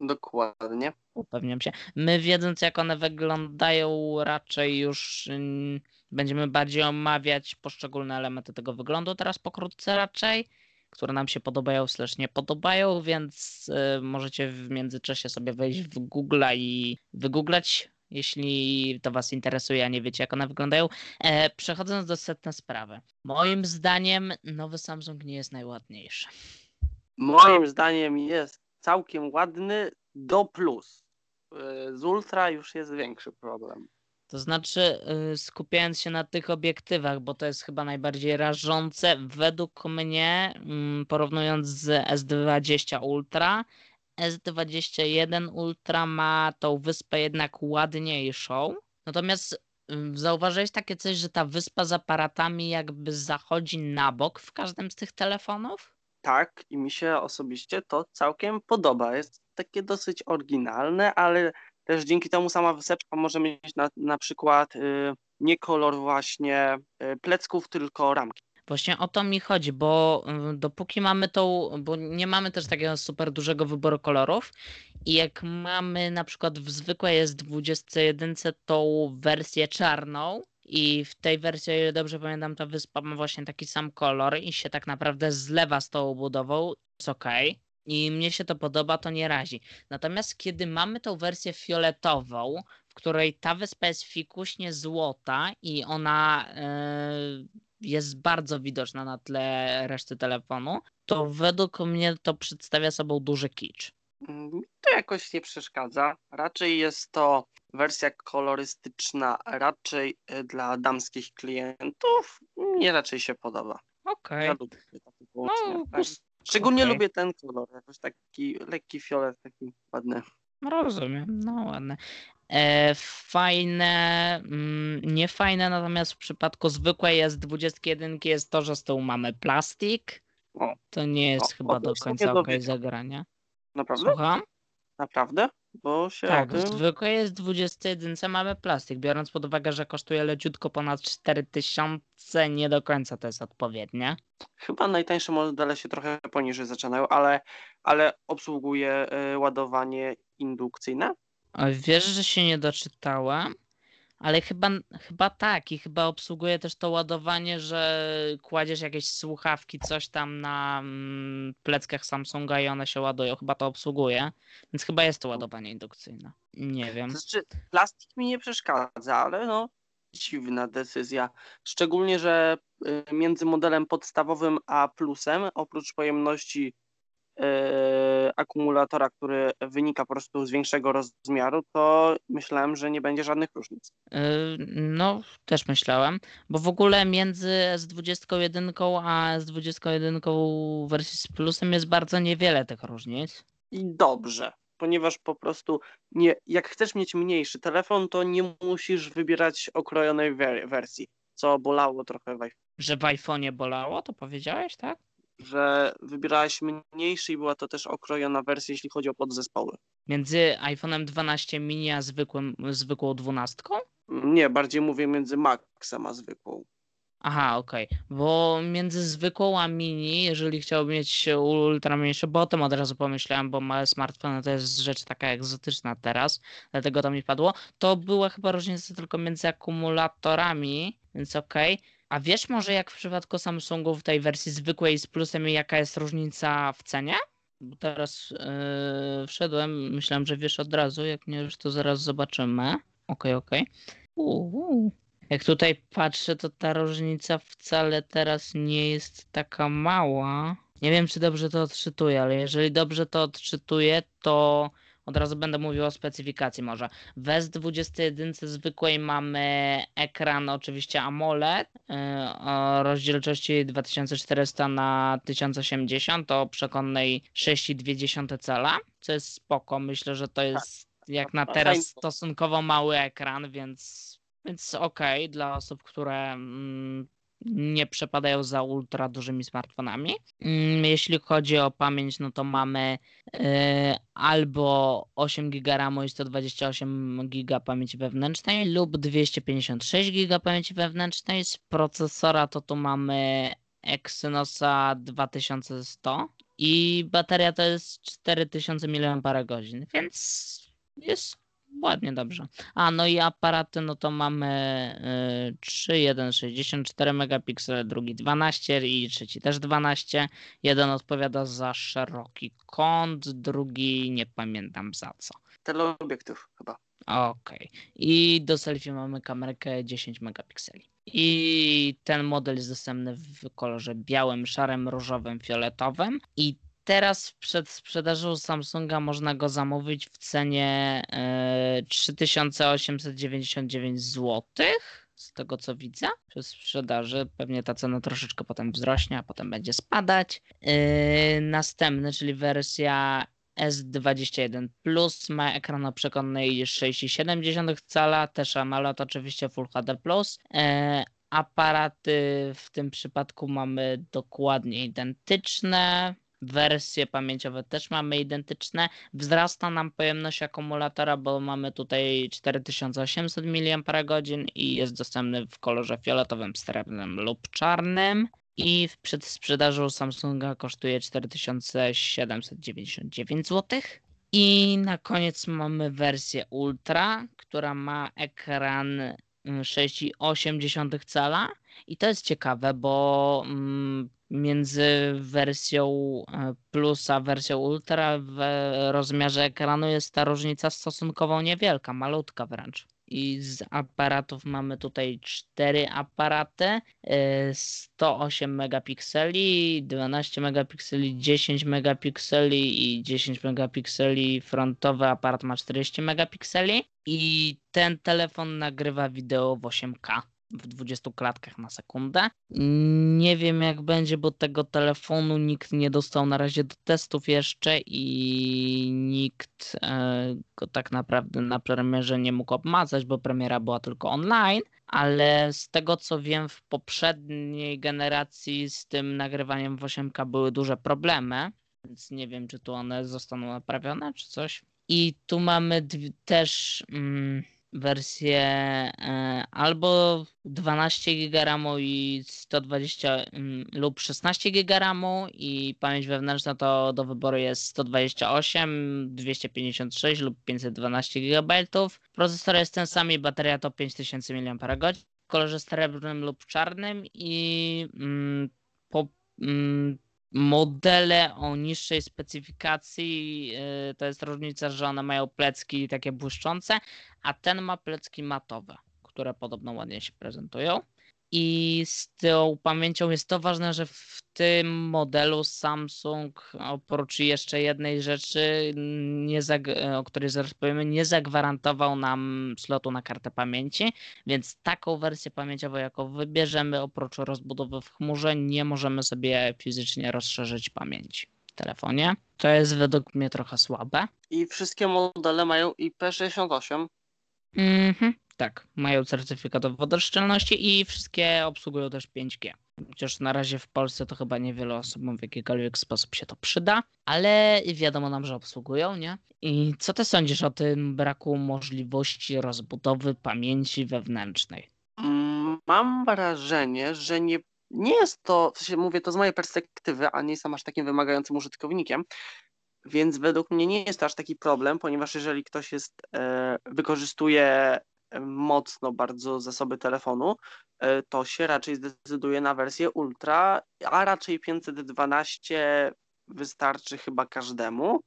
Dokładnie. Upewniam się. My wiedząc jak one wyglądają, raczej już mm, będziemy bardziej omawiać poszczególne elementy tego wyglądu teraz pokrótce raczej. które nam się podobają, slash nie podobają, więc y, możecie w międzyczasie sobie wejść w Google i wygooglać, jeśli to Was interesuje, a nie wiecie, jak one wyglądają. E, przechodząc do setnej sprawy. Moim zdaniem nowy Samsung nie jest najładniejszy. Moim zdaniem jest całkiem ładny do plus. Y, Z Ultra już jest większy problem. To znaczy, y, skupiając się na tych obiektywach, bo to jest chyba najbardziej rażące, według mnie, mm, porównując z S20 Ultra, S21 Ultra ma tą wyspę jednak ładniejszą. Natomiast y, zauważyłeś takie coś, że ta wyspa z aparatami jakby zachodzi na bok w każdym z tych telefonów? Tak, i mi się osobiście to całkiem podoba. Jest takie dosyć oryginalne, ale też dzięki temu sama wysepka może mieć na, na przykład y, nie kolor właśnie y, plecków, tylko ramki. Właśnie o to mi chodzi, bo y, dopóki mamy tą, bo nie mamy też takiego super dużego wyboru kolorów i jak mamy na przykład w zwykłej S21 tą wersję czarną i w tej wersji, o ile dobrze pamiętam, ta wyspa ma właśnie taki sam kolor i się tak naprawdę zlewa z tą budową, jest ok. I mnie się to podoba, to nie razi. Natomiast kiedy mamy tą wersję fioletową, w której ta wyspa jest fikuśnie złota i ona e, jest bardzo widoczna na tle reszty telefonu, to według mnie to przedstawia sobą duży kicz. Mm, to jakoś nie przeszkadza. Raczej jest to wersja kolorystyczna, raczej y, dla damskich klientów. Mnie raczej się podoba. Okej. Ja lubię takie połączenia. No, tak. Szczególnie okej. lubię ten kolor, jakoś taki lekki fiolet, taki ładny. Rozumiem, no ładne. E, fajne, mm, nie fajne, natomiast w przypadku zwykłej jest 21 jest to, że z tyłu mamy plastik. O, To nie jest O, chyba o, do końca ok dowiedziałem. zagrania. naprawdę? Słucham? Naprawdę? Bo się Tak, tym... zwykłej jest 21 mamy plastik, biorąc pod uwagę, że kosztuje leciutko ponad 4000, nie do końca to jest odpowiednie. Chyba najtańsze modele się trochę poniżej zaczynają, ale, ale obsługuje y, ładowanie indukcyjne. A Wiesz, że się nie doczytałem, ale chyba, chyba tak i chyba obsługuje też to ładowanie, że kładziesz jakieś słuchawki, coś tam na mm, pleckach Samsunga i one się ładują. Chyba to obsługuje, więc chyba jest to ładowanie indukcyjne. Nie wiem. Znaczy, plastik mi nie przeszkadza, ale no, dziwna decyzja. Szczególnie, że y, między modelem podstawowym a plusem, oprócz pojemności akumulatora, który wynika po prostu z większego rozmiaru, to myślałem, że nie będzie żadnych różnic. Yy, No, też myślałem, bo w ogóle między S21 a S21 wersji z plusem jest bardzo niewiele tych różnic. I dobrze, ponieważ po prostu nie, jak chcesz mieć mniejszy telefon, to nie musisz wybierać okrojonej wer- wersji, co bolało trochę w iPhone, Że w iPhone'ie bolało, to powiedziałeś, tak? Że wybierałeś mniejszy i była to też okrojona wersja, jeśli chodzi o podzespoły. Między iPhone'em 12 mini a zwykłym, zwykłą 12? Nie, bardziej mówię między Maxem a zwykłą. Aha, okej. Bo między zwykłą a mini, jeżeli chciałbym mieć ultra mniejsze, bo o tym od razu pomyślałem, bo małe smartfony to jest rzecz taka egzotyczna teraz, dlatego to mi padło, to była chyba różnica tylko między akumulatorami, więc okej. A wiesz może jak w przypadku Samsungu w tej wersji zwykłej z plusem jaka jest różnica w cenie? Bo teraz yy, wszedłem, myślałem, że wiesz od razu, jak nie już to zaraz zobaczymy. Okej, okej. Uuu. Jak tutaj patrzę, to ta różnica wcale teraz nie jest taka mała. Nie wiem, czy dobrze to odczytuję, ale jeżeli dobrze to odczytuję, to od razu będę mówił o specyfikacji może. W S21 zwykłej mamy ekran oczywiście AMOLED yy, o rozdzielczości 2400 na 1080 o przekonnej 6,2 cala, co jest spoko. Myślę, że to jest jak na teraz stosunkowo mały ekran, więc więc okej dla osób, które mm, nie przepadają za ultra dużymi smartfonami. Mm, Jeśli chodzi o pamięć, no to mamy e, albo 8 GB RAMu i 128 GB pamięci wewnętrznej lub 256 GB pamięci wewnętrznej. Z procesora to tu mamy Exynosa 2100 i bateria to jest 4000 mAh, więc jest ładnie, dobrze. A no i aparaty, no to mamy y, 3, jeden 64 megapiksele, drugi 12 i trzeci też 12. Jeden odpowiada za szeroki kąt, drugi nie pamiętam za co. Teleobiektyw chyba. Okej. I do selfie mamy kamerkę 10 megapikseli. I ten model jest dostępny w kolorze białym, szarym, różowym, fioletowym. I teraz przed sprzedażą Samsunga można go zamówić w cenie e, 3899 zł. Z tego co widzę, przy sprzedaży pewnie ta cena troszeczkę potem wzrośnie, a potem będzie spadać. Yy, następny, czyli wersja S21 Plus ma ekran o przekątnej 6,7 cala, też AMOLED oczywiście Full HD+. E, aparaty w tym przypadku mamy dokładnie identyczne. Wersje pamięciowe też mamy identyczne. Wzrasta nam pojemność akumulatora, bo mamy tutaj 4800 mAh i jest dostępny w kolorze fioletowym, srebrnym lub czarnym i w przedsprzedażu Samsunga kosztuje 4799 zł. I na koniec mamy wersję Ultra, która ma ekran mm, 6,8 cala. I to jest ciekawe, bo mm, między wersją e, Plus a wersją Ultra w rozmiarze ekranu jest ta różnica stosunkowo niewielka, malutka wręcz i z aparatów mamy tutaj cztery aparaty, e, 108 megapikseli, 12 megapikseli, 10 megapikseli i 10 megapikseli. Frontowy aparat ma 40 megapikseli i ten telefon nagrywa wideo w 8K w 20 klatkach na sekundę. Nie wiem jak będzie, bo tego telefonu nikt nie dostał na razie do testów jeszcze i nikt e, go tak naprawdę na premierze nie mógł obmazać, bo premiera była tylko online. Ale z tego co wiem, w poprzedniej generacji z tym nagrywaniem w 8K były duże problemy, więc nie wiem, czy tu one zostaną naprawione, czy coś. I tu mamy też. Mm, wersję e, albo 12 GB i 120 mm, lub 16 GB i pamięć wewnętrzna to do wyboru jest 128, 256 lub 512 GB. Procesor jest ten sam i bateria to 5000 mAh w kolorze srebrnym lub czarnym i mm, po mm, modele o niższej specyfikacji, y, to jest różnica, że one mają plecki takie błyszczące, a ten ma plecki matowe, które podobno ładnie się prezentują. I z tą pamięcią jest to ważne, że w tym modelu Samsung oprócz jeszcze jednej rzeczy, nie o której zaraz powiemy, nie zagwarantował nam slotu na kartę pamięci, więc taką wersję pamięciową, jaką wybierzemy, oprócz rozbudowy w chmurze, nie możemy sobie fizycznie rozszerzyć pamięci w telefonie. To jest według mnie trochę słabe. I wszystkie modele mają IP68. Mhm. Tak, mają certyfikat o wodoszczelności i wszystkie obsługują też 5G. Chociaż na razie w Polsce to chyba niewiele osobom w jakikolwiek sposób się to przyda, ale wiadomo nam, że obsługują, nie? I co ty sądzisz o tym braku możliwości rozbudowy pamięci wewnętrznej? Mm, mam wrażenie, że nie, nie jest to, w sensie mówię to z mojej perspektywy, a nie jestem aż takim wymagającym użytkownikiem, więc według mnie nie jest to aż taki problem, ponieważ jeżeli ktoś jest, e, wykorzystuje mocno bardzo zasoby telefonu, e, to się raczej zdecyduje na wersję Ultra, a raczej 512 wystarczy chyba każdemu,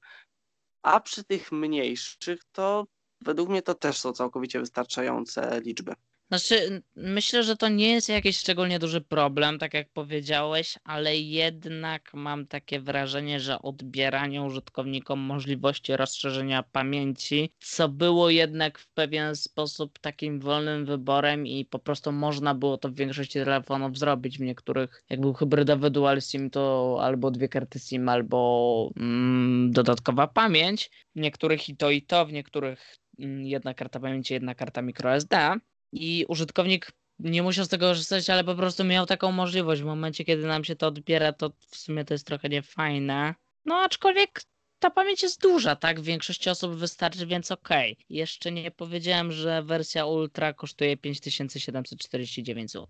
a przy tych mniejszych to według mnie to też są całkowicie wystarczające liczby. Znaczy, myślę, że to nie jest jakiś szczególnie duży problem, tak jak powiedziałeś, ale jednak mam takie wrażenie, że odbieranie użytkownikom możliwości rozszerzenia pamięci, co było jednak w pewien sposób takim wolnym wyborem i po prostu można było to w większości telefonów zrobić. W niektórych, jak był hybrydowy dual SIM, to albo dwie karty SIM, albo mm, dodatkowa pamięć. W niektórych i to i to, w niektórych mm, jedna karta pamięci, jedna karta microSD i użytkownik nie musiał z tego korzystać, ale po prostu miał taką możliwość. W momencie, kiedy nam się to odbiera, to w sumie to jest trochę niefajne. No aczkolwiek ta pamięć jest duża, tak? Większości osób wystarczy, więc okej. Okay. Jeszcze nie powiedziałem, że wersja Ultra kosztuje 5749 zł.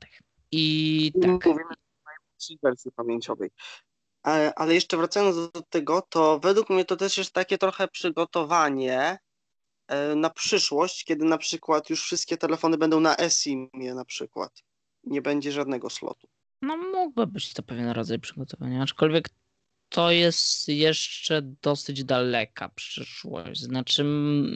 I tak. Mówimy o wersji pamięciowej. Ale jeszcze wracając do tego, to według mnie to też jest takie trochę przygotowanie e, na przyszłość, kiedy na przykład już wszystkie telefony będą na eSIM-ie na przykład. Nie będzie żadnego slotu. No mógłby być to pewien rodzaj przygotowania, aczkolwiek to jest jeszcze dosyć daleka przyszłość. Znaczy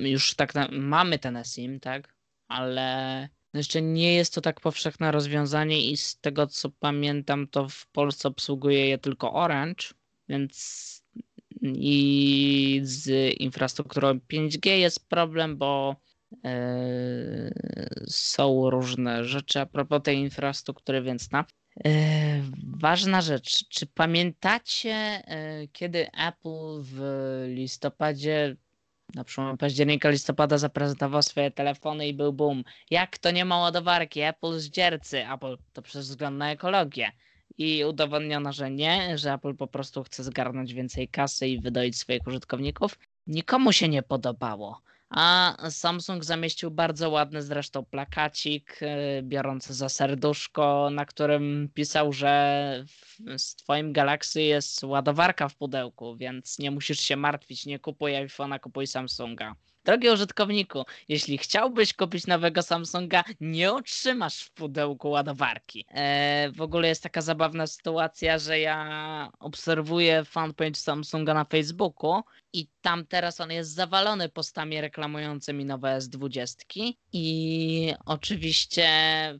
już tak na, mamy ten eSIM, tak? Ale jeszcze nie jest to tak powszechne rozwiązanie i z tego co pamiętam, to w Polsce obsługuje je tylko Orange, więc i z infrastrukturą 5G jest problem, bo yy, są różne rzeczy a propos tej infrastruktury, więc na. Yy, ważna rzecz. Czy pamiętacie, yy, kiedy Apple w listopadzie, na przykład października, listopada zaprezentował swoje telefony i był boom? Jak to nie ma ładowarki? Apple zdziercy. Apple to przez wzgląd na ekologię i udowodniono, że nie, że Apple po prostu chce zgarnąć więcej kasy i wydoić swoich użytkowników. Nikomu się nie podobało. A Samsung zamieścił bardzo ładny zresztą plakacik e, biorący za serduszko, na którym pisał, że z twoim Galaxy jest ładowarka w pudełku, więc nie musisz się martwić, nie kupuj iPhone'a, kupuj Samsunga. Drogi użytkowniku, jeśli chciałbyś kupić nowego Samsunga, nie otrzymasz w pudełku ładowarki. E, w ogóle jest taka zabawna sytuacja, że ja obserwuję fanpage Samsunga na Facebooku i tam teraz on jest zawalony postami reklamującymi nowe S20 i oczywiście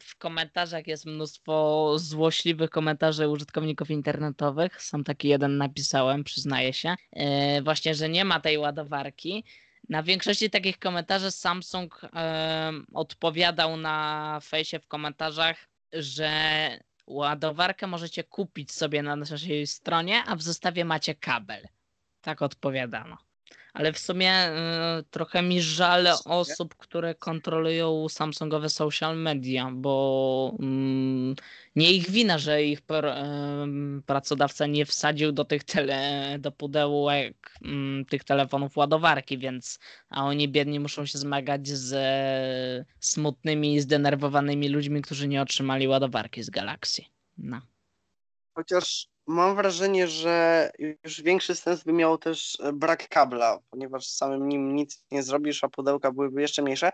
w komentarzach jest mnóstwo złośliwych komentarzy użytkowników internetowych. Sam taki jeden napisałem, przyznaję się, e, właśnie, że nie ma tej ładowarki. Na większości takich komentarzy Samsung e, odpowiadał na fejsie w komentarzach, że ładowarkę możecie kupić sobie na naszej stronie, a w zestawie macie kabel. Tak odpowiadano ale w sumie y, trochę mi żal osób, które kontrolują Samsungowe social media, bo mm, nie ich wina, że ich pr, y, pracodawca nie wsadził do tych tele, do pudełek y, tych telefonów ładowarki, więc a oni biedni muszą się zmagać z smutnymi i zdenerwowanymi ludźmi, którzy nie otrzymali ładowarki z Galaxy. No. Chociaż mam wrażenie, że już większy sens by miał też e, brak kabla, ponieważ samym nim nic nie zrobisz, a pudełka byłyby jeszcze mniejsze.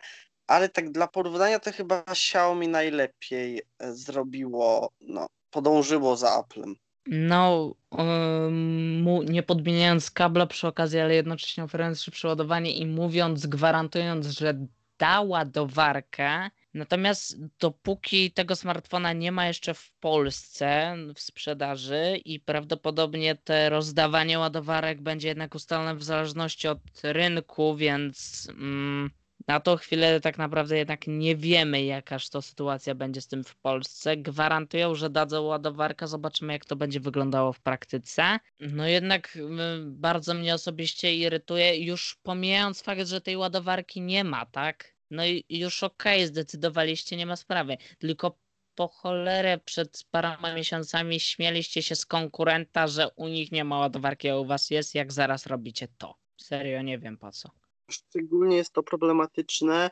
Ale tak dla porównania to chyba Xiaomi najlepiej e, zrobiło, no, podążyło za Applem. No, um, nie podmieniając kabla przy okazji, ale jednocześnie oferując szybsze ładowanie i mówiąc, gwarantując, że da ładowarkę, Natomiast dopóki tego smartfona nie ma jeszcze w Polsce w sprzedaży i prawdopodobnie te rozdawanie ładowarek będzie jednak ustalone w zależności od rynku, więc mm, na tą chwilę tak naprawdę jednak nie wiemy, jakaż to sytuacja będzie z tym w Polsce. Gwarantują, że dadzą ładowarkę, zobaczymy jak to będzie wyglądało w praktyce. No jednak mm, bardzo mnie osobiście irytuje, już pomijając fakt, że tej ładowarki nie ma, tak? No i już okej, okay, zdecydowaliście, nie ma sprawy. Tylko po cholerę przed paroma miesiącami śmieliście się z konkurenta, że u nich nie ma ładowarki, a u was jest, jak zaraz robicie to. Serio, nie wiem po co. Szczególnie jest to problematyczne,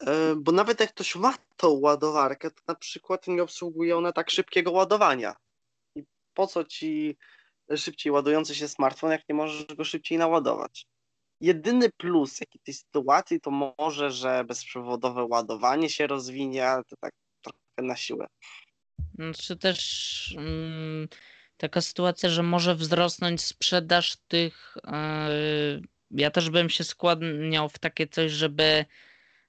e, bo nawet jak ktoś ma tą ładowarkę, to na przykład nie obsługuje ona tak szybkiego ładowania. I po co ci szybciej ładujący się smartfon, jak nie możesz go szybciej naładować? Jedyny plus jaki tej sytuacji to może, że bezprzewodowe ładowanie się rozwinie, ale to tak trochę na siłę. Czy też um, taka sytuacja, że może wzrosnąć sprzedaż tych. Yy, ja też bym się skłaniał w takie coś, żeby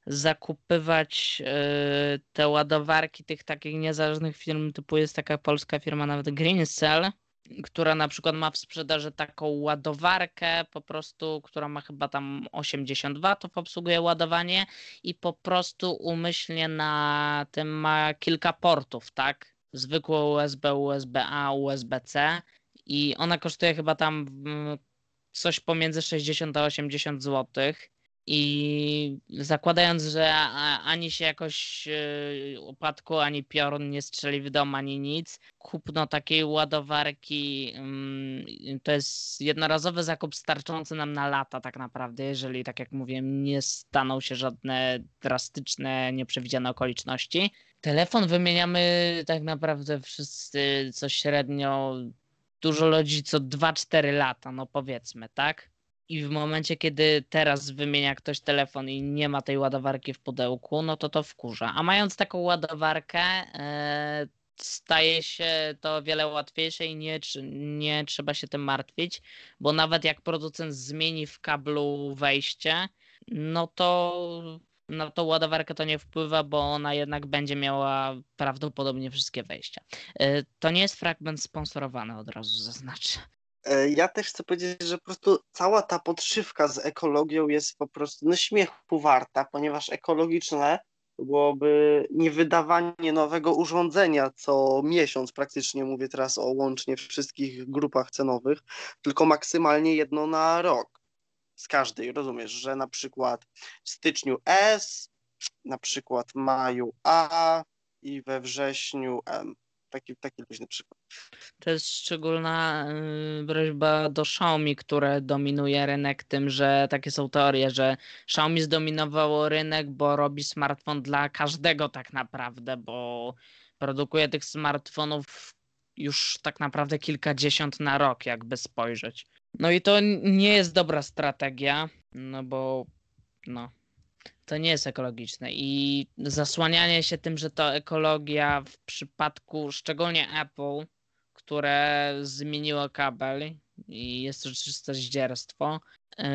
zakupywać yy, te ładowarki tych takich niezależnych firm, typu jest taka polska firma, nawet Green Cell, która na przykład ma w sprzedaży taką ładowarkę, po prostu, która ma chyba tam 80 watów, obsługuje ładowanie i po prostu umyślnie na tym ma kilka portów, tak? Zwykłe USB, USB-A, USB-C i ona kosztuje chyba tam mm, coś pomiędzy 60 a 80 złotych i zakładając, że ani się jakoś e, upadku, ani piorun nie strzeli w dom, ani nic, kupno takiej ładowarki mm, to jest jednorazowy zakup starczący nam na lata tak naprawdę, jeżeli tak jak mówiłem, nie staną się żadne drastyczne, nieprzewidziane okoliczności. Telefon wymieniamy tak naprawdę wszyscy co średnio dużo ludzi co 2-4 lata, no powiedzmy, tak? I w momencie, kiedy teraz wymienia ktoś telefon i nie ma tej ładowarki w pudełku, no to to wkurza. A mając taką ładowarkę, e, staje się to wiele łatwiejsze i nie, nie trzeba się tym martwić, bo nawet jak producent zmieni w kablu wejście, no to na tą ładowarkę to nie wpływa, bo ona jednak będzie miała prawdopodobnie wszystkie wejścia. E, to nie jest fragment sponsorowany, od razu zaznaczę. E, ja też chcę powiedzieć, że po prostu cała ta podszywka z ekologią jest po prostu no, śmiechu warta, ponieważ ekologiczne byłoby nie wydawanie nowego urządzenia co miesiąc, praktycznie mówię teraz o łącznie wszystkich grupach cenowych, tylko maksymalnie jedno na rok z każdej, rozumiesz, że na przykład w styczniu S, na przykład maju A i we wrześniu M. Taki, taki luźny przykład. To jest szczególna y, prośba do Xiaomi, które dominuje rynek tym, że takie są teorie, że Xiaomi zdominowało rynek, bo robi smartfon dla każdego tak naprawdę, bo produkuje tych smartfonów już tak naprawdę kilkadziesiąt na rok, jakby spojrzeć. No i to nie jest dobra strategia, no bo no, to nie jest ekologiczne i zasłanianie się tym, że to ekologia w przypadku szczególnie Apple, które zmieniło kabel i jest to czyste zdzierstwo. Yy,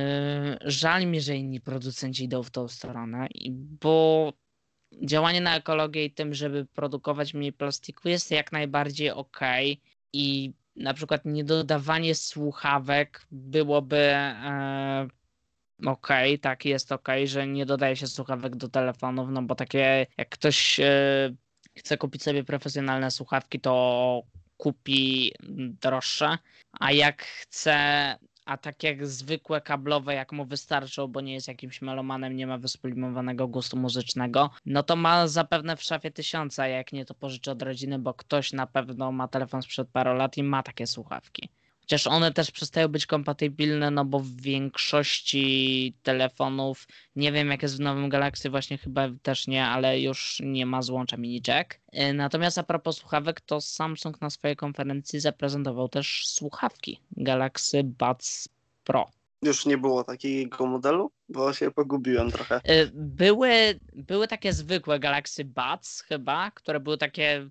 żal mi, że inni producenci idą w tą stronę, bo działanie na ekologię i tym, żeby produkować mniej plastiku jest jak najbardziej ok i na przykład niedodawanie słuchawek byłoby e, ok, tak jest ok, że nie dodaje się słuchawek do telefonów, no bo takie jak ktoś e, chce kupić sobie profesjonalne słuchawki, to kupi droższe, a jak chce a tak jak zwykłe kablowe, jak mu wystarczą, bo nie jest jakimś melomanem, nie ma wysplimowanego gustu muzycznego, no to ma zapewne w szafie tysiąca, jak nie to pożyczy od rodziny, bo ktoś na pewno ma telefon sprzed paru lat i ma takie słuchawki. Chociaż one też przestają być kompatybilne, no bo w większości telefonów, nie wiem jak jest w nowym Galaxy, właśnie chyba też nie, ale już nie ma złącza mini jack. Y, natomiast a propos słuchawek, to Samsung na swojej konferencji zaprezentował też słuchawki Galaxy Buds Pro. Już nie było takiego modelu, bo się pogubiłem trochę. Y, były, były takie zwykłe Galaxy Buds chyba, które były takie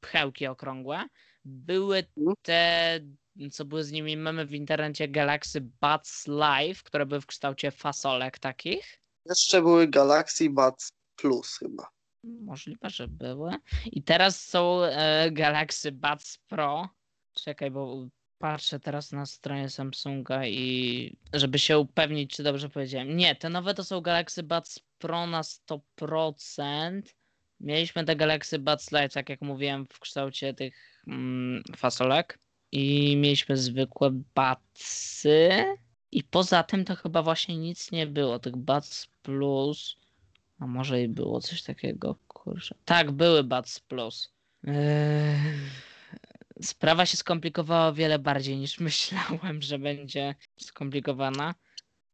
pchełki okrągłe. Były mhm. te co były z nimi memy w internecie Galaxy Buds Live, które były w kształcie fasolek takich. Jeszcze były Galaxy Buds Plus chyba. Możliwe, że były. I teraz są e, Galaxy Buds Pro. Czekaj, bo patrzę teraz na stronę Samsunga i żeby się upewnić, czy dobrze powiedziałem. Nie, te nowe to są Galaxy Buds Pro na 100%. Mieliśmy te Galaxy Buds Live, tak jak mówiłem, w kształcie tych mm, fasolek i mieliśmy zwykłe batsy. I poza tym to chyba właśnie nic nie było. Tych bats plus. A może i było coś takiego, kurczę. Tak, były bats plus. Eee... Sprawa się skomplikowała o wiele bardziej niż myślałem, że będzie skomplikowana.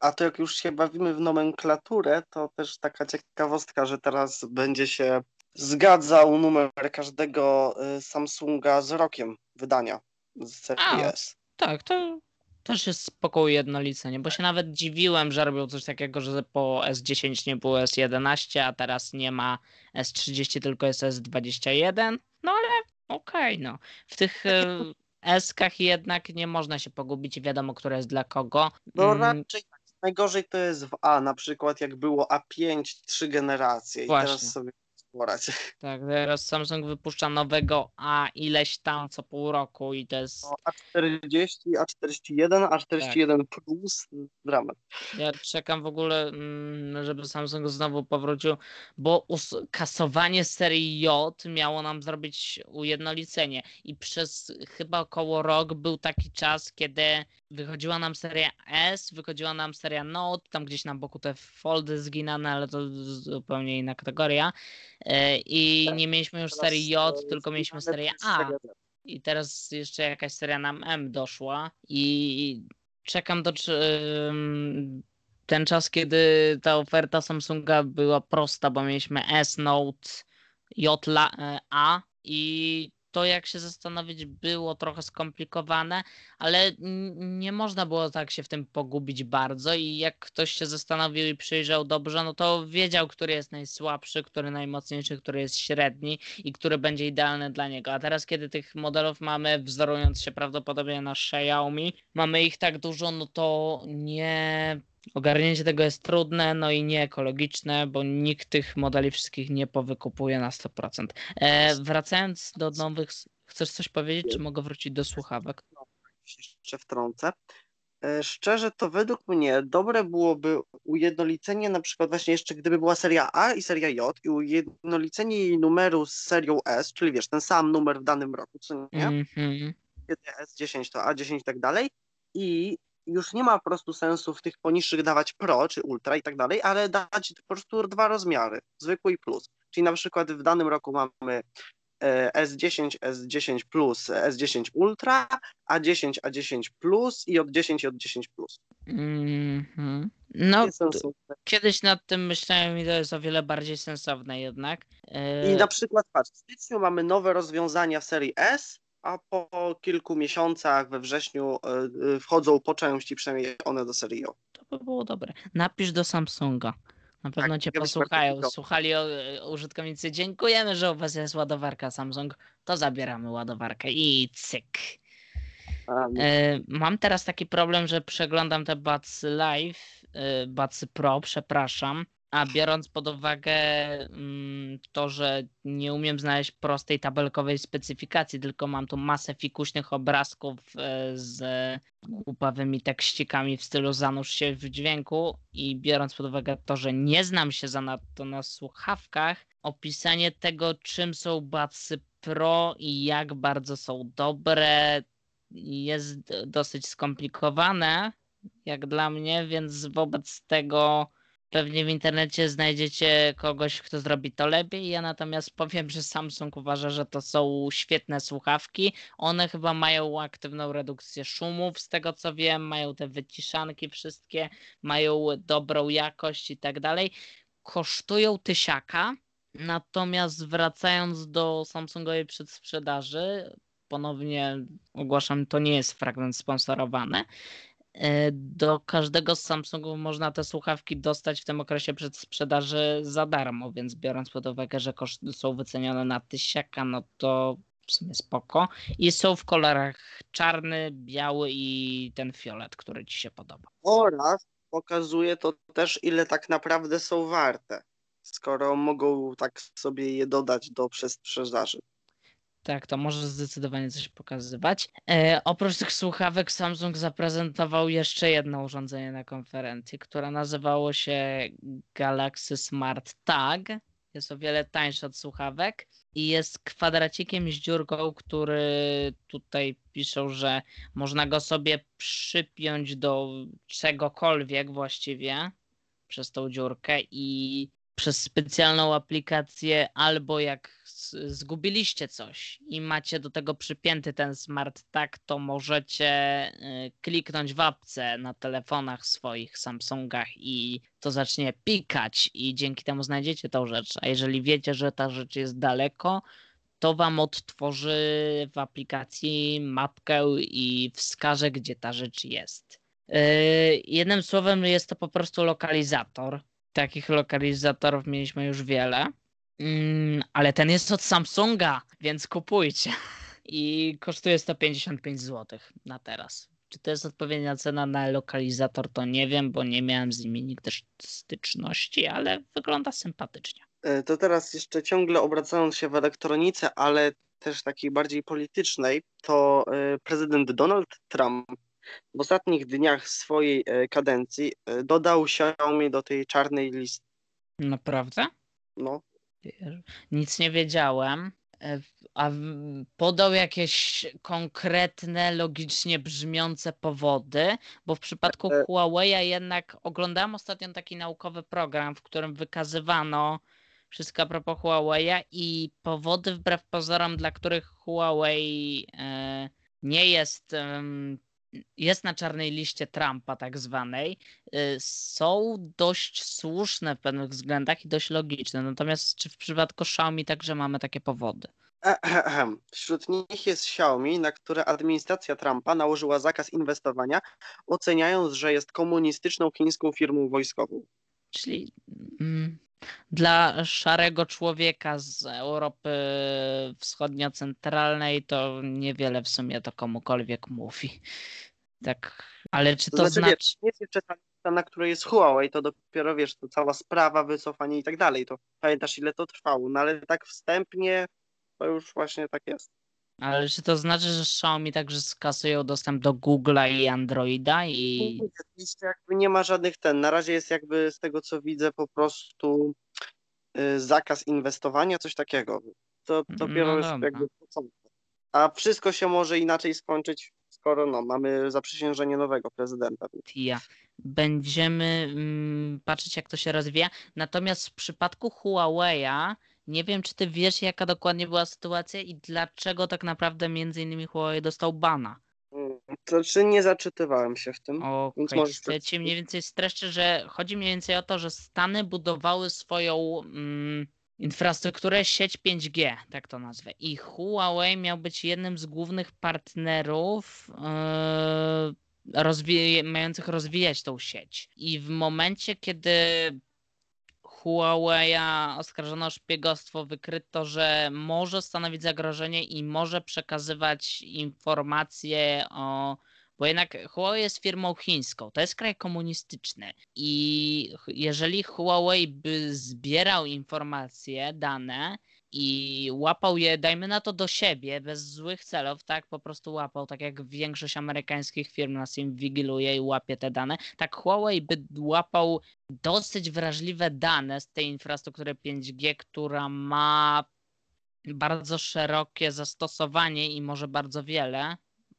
A to jak już się bawimy w nomenklaturę, to też taka ciekawostka, że teraz będzie się zgadzał numer każdego y, Samsunga z rokiem wydania z FPS. tak, to też jest spoko ujednolicenie, bo się nawet dziwiłem, że robią coś takiego, że po S10 nie było S11, a teraz nie ma S30, tylko jest S21. No ale okej, okay, no. W tych e, S-kach jednak nie można się pogubić i wiadomo, które jest dla kogo. No mm. raczej. Najgorzej to jest w A, na przykład jak było A5 trzy generacje i Właśnie. teraz sobie tak, teraz Samsung wypuszcza nowego A ileś tam co pół roku i to jest... A40, A41, A41 tak. Plus, dramat. Ja czekam w ogóle, mm, żeby Samsung znowu powrócił, bo kasowanie serii J miało nam zrobić ujednolicenie i przez chyba około rok był taki czas, kiedy wychodziła nam seria S, wychodziła nam seria Note, tam gdzieś na boku te foldy zginane, ale to zupełnie inna kategoria. E, I tak, nie mieliśmy już serii J, tylko mieliśmy serię A. I teraz jeszcze jakaś seria nam M doszła i czekam do ten czas, kiedy ta oferta Samsunga była prosta, bo mieliśmy S Note J A i to jak się zastanowić było trochę skomplikowane, ale nie można było tak się w tym pogubić bardzo i jak ktoś się zastanowił i przyjrzał dobrze, no to wiedział, który jest najsłabszy, który najmocniejszy, który jest średni i który będzie idealny dla niego. A teraz, kiedy tych modelów mamy, wzorując się prawdopodobnie na Xiaomi, mamy ich tak dużo, no to nie Ogarnięcie tego jest trudne, no i nieekologiczne, bo nikt tych modeli wszystkich nie powykupuje na 100%. E, wracając do nowych, chcesz coś powiedzieć, czy mogę wrócić do słuchawek? Jeszcze wtrącę. E, szczerze to według mnie dobre byłoby ujednolicenie na przykład właśnie jeszcze gdyby była seria A i seria J i ujednolicenie jej numeru z serią S, czyli wiesz, ten sam numer w danym roku, co nie? Mm -hmm. S10 to A10 i tak dalej i już nie ma po prostu sensu w tych poniższych dawać Pro czy Ultra i tak dalej, ale dać po prostu dwa rozmiary, zwykły i plus. Czyli na przykład w danym roku mamy S10, S10 Plus, S10 Ultra, A10, A10 Plus i od 10 i od 10 Plus. Mm-hmm. No, kiedyś nad tym myślałem i to jest o wiele bardziej sensowne jednak. I na przykład patrz, w styczniu mamy nowe rozwiązania serii S, a po kilku miesiącach we wrześniu e, e, wchodzą po części przynajmniej one do serii. To by było dobre. Napisz do Samsunga. Na pewno tak, cię posłuchają. Słuchali o, o, użytkownicy. Dziękujemy, że u was jest ładowarka Samsung. To zabieramy ładowarkę i cyk. E, mam teraz taki problem, że przeglądam te Buds Live, e, Buds Pro, przepraszam. A biorąc pod uwagę mm, to, że nie umiem znaleźć prostej tabelkowej specyfikacji, tylko mam tu masę fikuśnych obrazków e, z głupawymi tekścikami w stylu zanurz się w dźwięku i biorąc pod uwagę to, że nie znam się zanadto na słuchawkach, opisanie tego, czym są Budsy Pro i jak bardzo są dobre, jest dosyć skomplikowane, jak dla mnie, więc wobec tego Pewnie w internecie znajdziecie kogoś, kto zrobi to lepiej. Ja natomiast powiem, że Samsung uważa, że to są świetne słuchawki. One chyba mają aktywną redukcję szumów, z tego co wiem, mają te wyciszanki wszystkie, mają dobrą jakość i tak dalej. Kosztują tysiaka, natomiast wracając do Samsungowej przedsprzedaży, ponownie ogłaszam, to nie jest fragment sponsorowany. E, do każdego z Samsungów można te słuchawki dostać w tym okresie przedsprzedaży za darmo, więc biorąc pod uwagę, że koszty są wycenione na tysiaka, no to w sumie spoko. I są w kolorach czarny, biały i ten fiolet, który ci się podoba. Oraz pokazuje to też, ile tak naprawdę są warte, skoro mogą tak sobie je dodać do przedsprzedaży. Tak, to może zdecydowanie coś pokazywać. E, oprócz tych słuchawek Samsung zaprezentował jeszcze jedno urządzenie na konferencji, które nazywało się Galaxy Smart Tag. Jest o wiele tańsze od słuchawek i jest kwadracikiem z dziurką, który tutaj piszą, że można go sobie przypiąć do czegokolwiek właściwie przez tą dziurkę i przez specjalną aplikację albo jak zgubiliście coś i macie do tego przypięty ten smart tag, to możecie y, kliknąć w apce na telefonach swoich, Samsungach i to zacznie pikać i dzięki temu znajdziecie tą rzecz. A jeżeli wiecie, że ta rzecz jest daleko, to wam odtworzy w aplikacji mapkę i wskaże, gdzie ta rzecz jest. Y, jednym słowem jest to po prostu lokalizator. Takich lokalizatorów mieliśmy już wiele. Mm, ale ten jest od Samsunga, więc kupujcie. I kosztuje 155 zł na teraz. Czy to jest odpowiednia cena na lokalizator, to nie wiem, bo nie miałem z nimi nigdy styczności, ale wygląda sympatycznie. E, to teraz jeszcze ciągle obracając się w elektronice, ale też takiej bardziej politycznej, to e, prezydent Donald Trump w ostatnich dniach swojej e, kadencji dodał Xiaomi do tej czarnej listy. Naprawdę? No, nic nie wiedziałem. E, a podał jakieś konkretne, logicznie brzmiące powody, bo w przypadku e, Huawei'a jednak oglądałem ostatnio taki naukowy program, w którym wykazywano wszystko a propos Huawei'a i powody wbrew pozorom, dla których Huawei e, nie jest jest na czarnej liście Trumpa, tak zwanej, y, są dość słuszne w pewnych względach i dość logiczne. Natomiast czy w przypadku Xiaomi także mamy takie powody? Wśród nich jest Xiaomi, na które administracja Trumpa nałożyła zakaz inwestowania, oceniając, że jest komunistyczną chińską firmą wojskową. Czyli mm, dla szarego człowieka z Europy Wschodnio-Centralnej to niewiele w sumie to komukolwiek mówi. Tak, ale czy to, To znaczy, wiesz, znaczy. nie jest jeszcze ta lista, na której jest Huawei, to dopiero wiesz, to cała sprawa, wycofanie i tak dalej. To pamiętasz, ile to trwało, no ale tak wstępnie to już właśnie tak jest. Ale czy to znaczy, że Xiaomi także skasują dostęp do Google'a i Androida i. Jakby nie ma żadnych ten. Na razie jest jakby z tego co widzę po prostu y, zakaz inwestowania, coś takiego. To dopiero No jest jakby. A wszystko się może inaczej skończyć, skoro no, mamy zaprzysiężenie nowego prezydenta. TIA. Będziemy mm, patrzeć, jak to się rozwija. Natomiast w przypadku Huawei'a, nie wiem, czy ty wiesz, jaka dokładnie była sytuacja i dlaczego tak naprawdę między innymi Huawei dostał bana. Mm, To czy nie zaczytywałem się w tym? Więc Okej, możesz to ci mniej więcej streszczę, że chodzi mniej więcej o to, że Stany budowały swoją mm, infrastrukturę, sieć 5G, tak to nazwę. I Huawei miał być jednym z głównych partnerów yy, rozwi- mających rozwijać tą sieć. I w momencie, kiedy Huawei'a oskarżono o szpiegostwo, wykryto, że może stanowić zagrożenie i może przekazywać informacje o bo jednak Huawei jest firmą chińską, to jest kraj komunistyczny. I jeżeli Huawei by zbierał informacje, dane i łapał je, dajmy na to do siebie, bez złych celów, tak, po prostu łapał, tak jak większość amerykańskich firm nas im wigiluje i łapie te dane, tak Huawei by łapał dosyć wrażliwe dane z tej infrastruktury 5G, która ma bardzo szerokie zastosowanie i może bardzo wiele,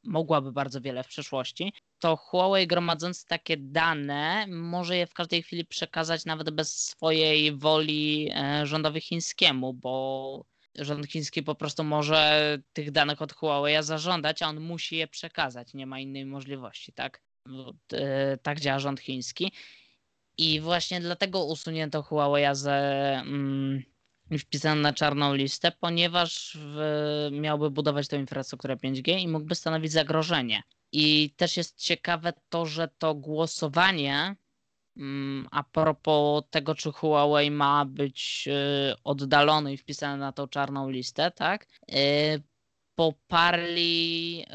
mogłaby bardzo wiele w przyszłości, to Huawei gromadząc takie dane może je w każdej chwili przekazać nawet bez swojej woli e, rządowi chińskiemu, bo rząd chiński po prostu może tych danych od Huawei zażądać, a on musi je przekazać, nie ma innej możliwości, tak? E, tak działa rząd chiński. I właśnie dlatego usunięto Huawei z i wpisano na czarną listę, ponieważ w, miałby budować tę infrastrukturę 5G i mógłby stanowić zagrożenie. I też jest ciekawe to, że to głosowanie mm, a propos tego, czy Huawei ma być y, oddalony i wpisany na tą czarną listę, tak? Y, poparli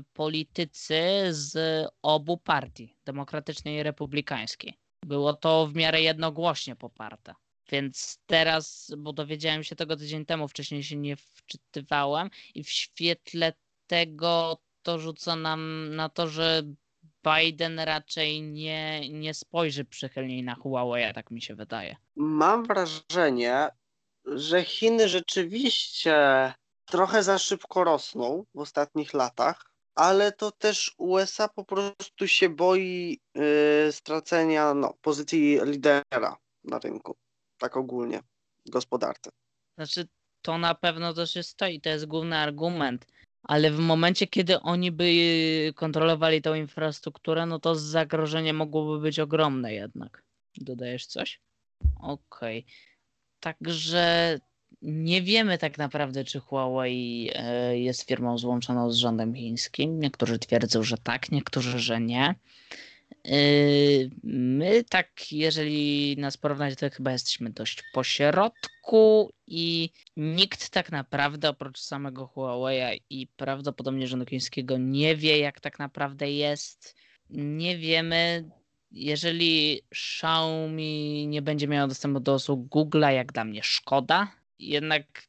y, politycy z obu partii, demokratycznej i republikańskiej. Było to w miarę jednogłośnie poparte. Więc teraz, bo dowiedziałem się tego tydzień temu, wcześniej się nie wczytywałem i w świetle tego to rzuca nam na to, że Biden raczej nie, nie spojrzy przychylniej na Huawei, tak mi się wydaje. Mam wrażenie, że Chiny rzeczywiście trochę za szybko rosną w ostatnich latach, ale to też USA po prostu się boi yy, stracenia no, pozycji lidera na rynku, tak ogólnie gospodarce. Znaczy, to na pewno też jest to i to jest główny argument, ale w momencie, kiedy oni by kontrolowali tą infrastrukturę, no to zagrożenie mogłoby być ogromne jednak. Dodajesz coś? Okej. Także nie wiemy tak naprawdę, czy Huawei e, jest firmą złączoną z rządem chińskim. Niektórzy twierdzą, że tak, niektórzy, że nie. Yy, My tak, jeżeli nas porównać, to chyba jesteśmy dość pośrodku i nikt tak naprawdę oprócz samego Huawei i prawdopodobnie rządu chińskiego nie wie, jak tak naprawdę jest. Nie wiemy, jeżeli Xiaomi nie będzie miało dostępu do usług Google'a, jak dla mnie szkoda. Jednak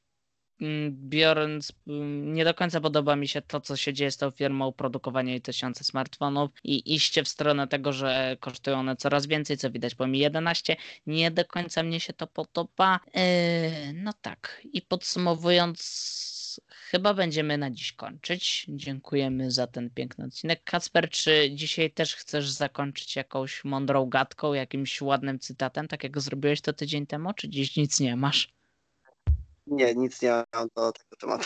biorąc, mm, nie do końca podoba mi się to, co się dzieje z tą firmą, produkowanie jej tysiące smartfonów i iście w stronę tego, że kosztują one coraz więcej, co widać po Mi 11. Nie do końca mnie się to podoba. Yy, no tak, i podsumowując, chyba będziemy na dziś kończyć. Dziękujemy za ten piękny odcinek. Kacper, czy dzisiaj też chcesz zakończyć jakąś mądrą gadką, jakimś ładnym cytatem, tak jak zrobiłeś to tydzień temu, czy dziś nic nie masz? Nie, nic nie mam do tego tematu.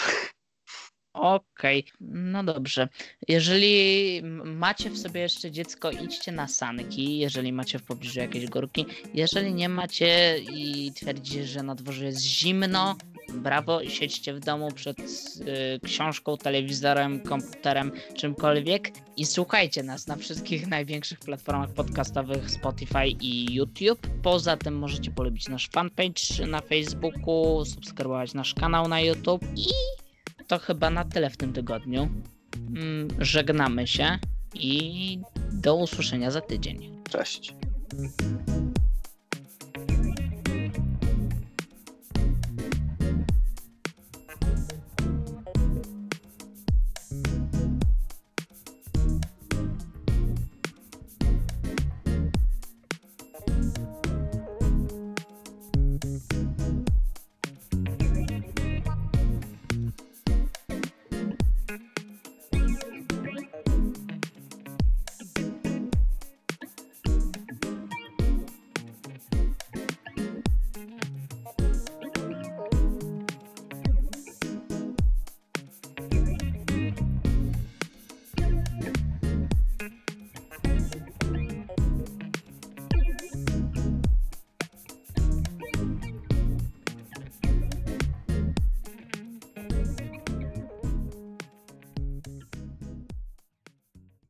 Okej, no dobrze. Jeżeli macie w sobie jeszcze dziecko, idźcie na sanki, jeżeli macie w pobliżu jakieś górki. Jeżeli nie macie i twierdzicie, że na dworze jest zimno, brawo, siedźcie w domu przed y, książką, telewizorem, komputerem, czymkolwiek i słuchajcie nas na wszystkich największych platformach podcastowych Spotify i YouTube. Poza tym możecie polubić nasz fanpage na Facebooku, subskrybować nasz kanał na YouTube i to chyba na tyle w tym tygodniu. Mm, Żegnamy się i do usłyszenia za tydzień. Cześć.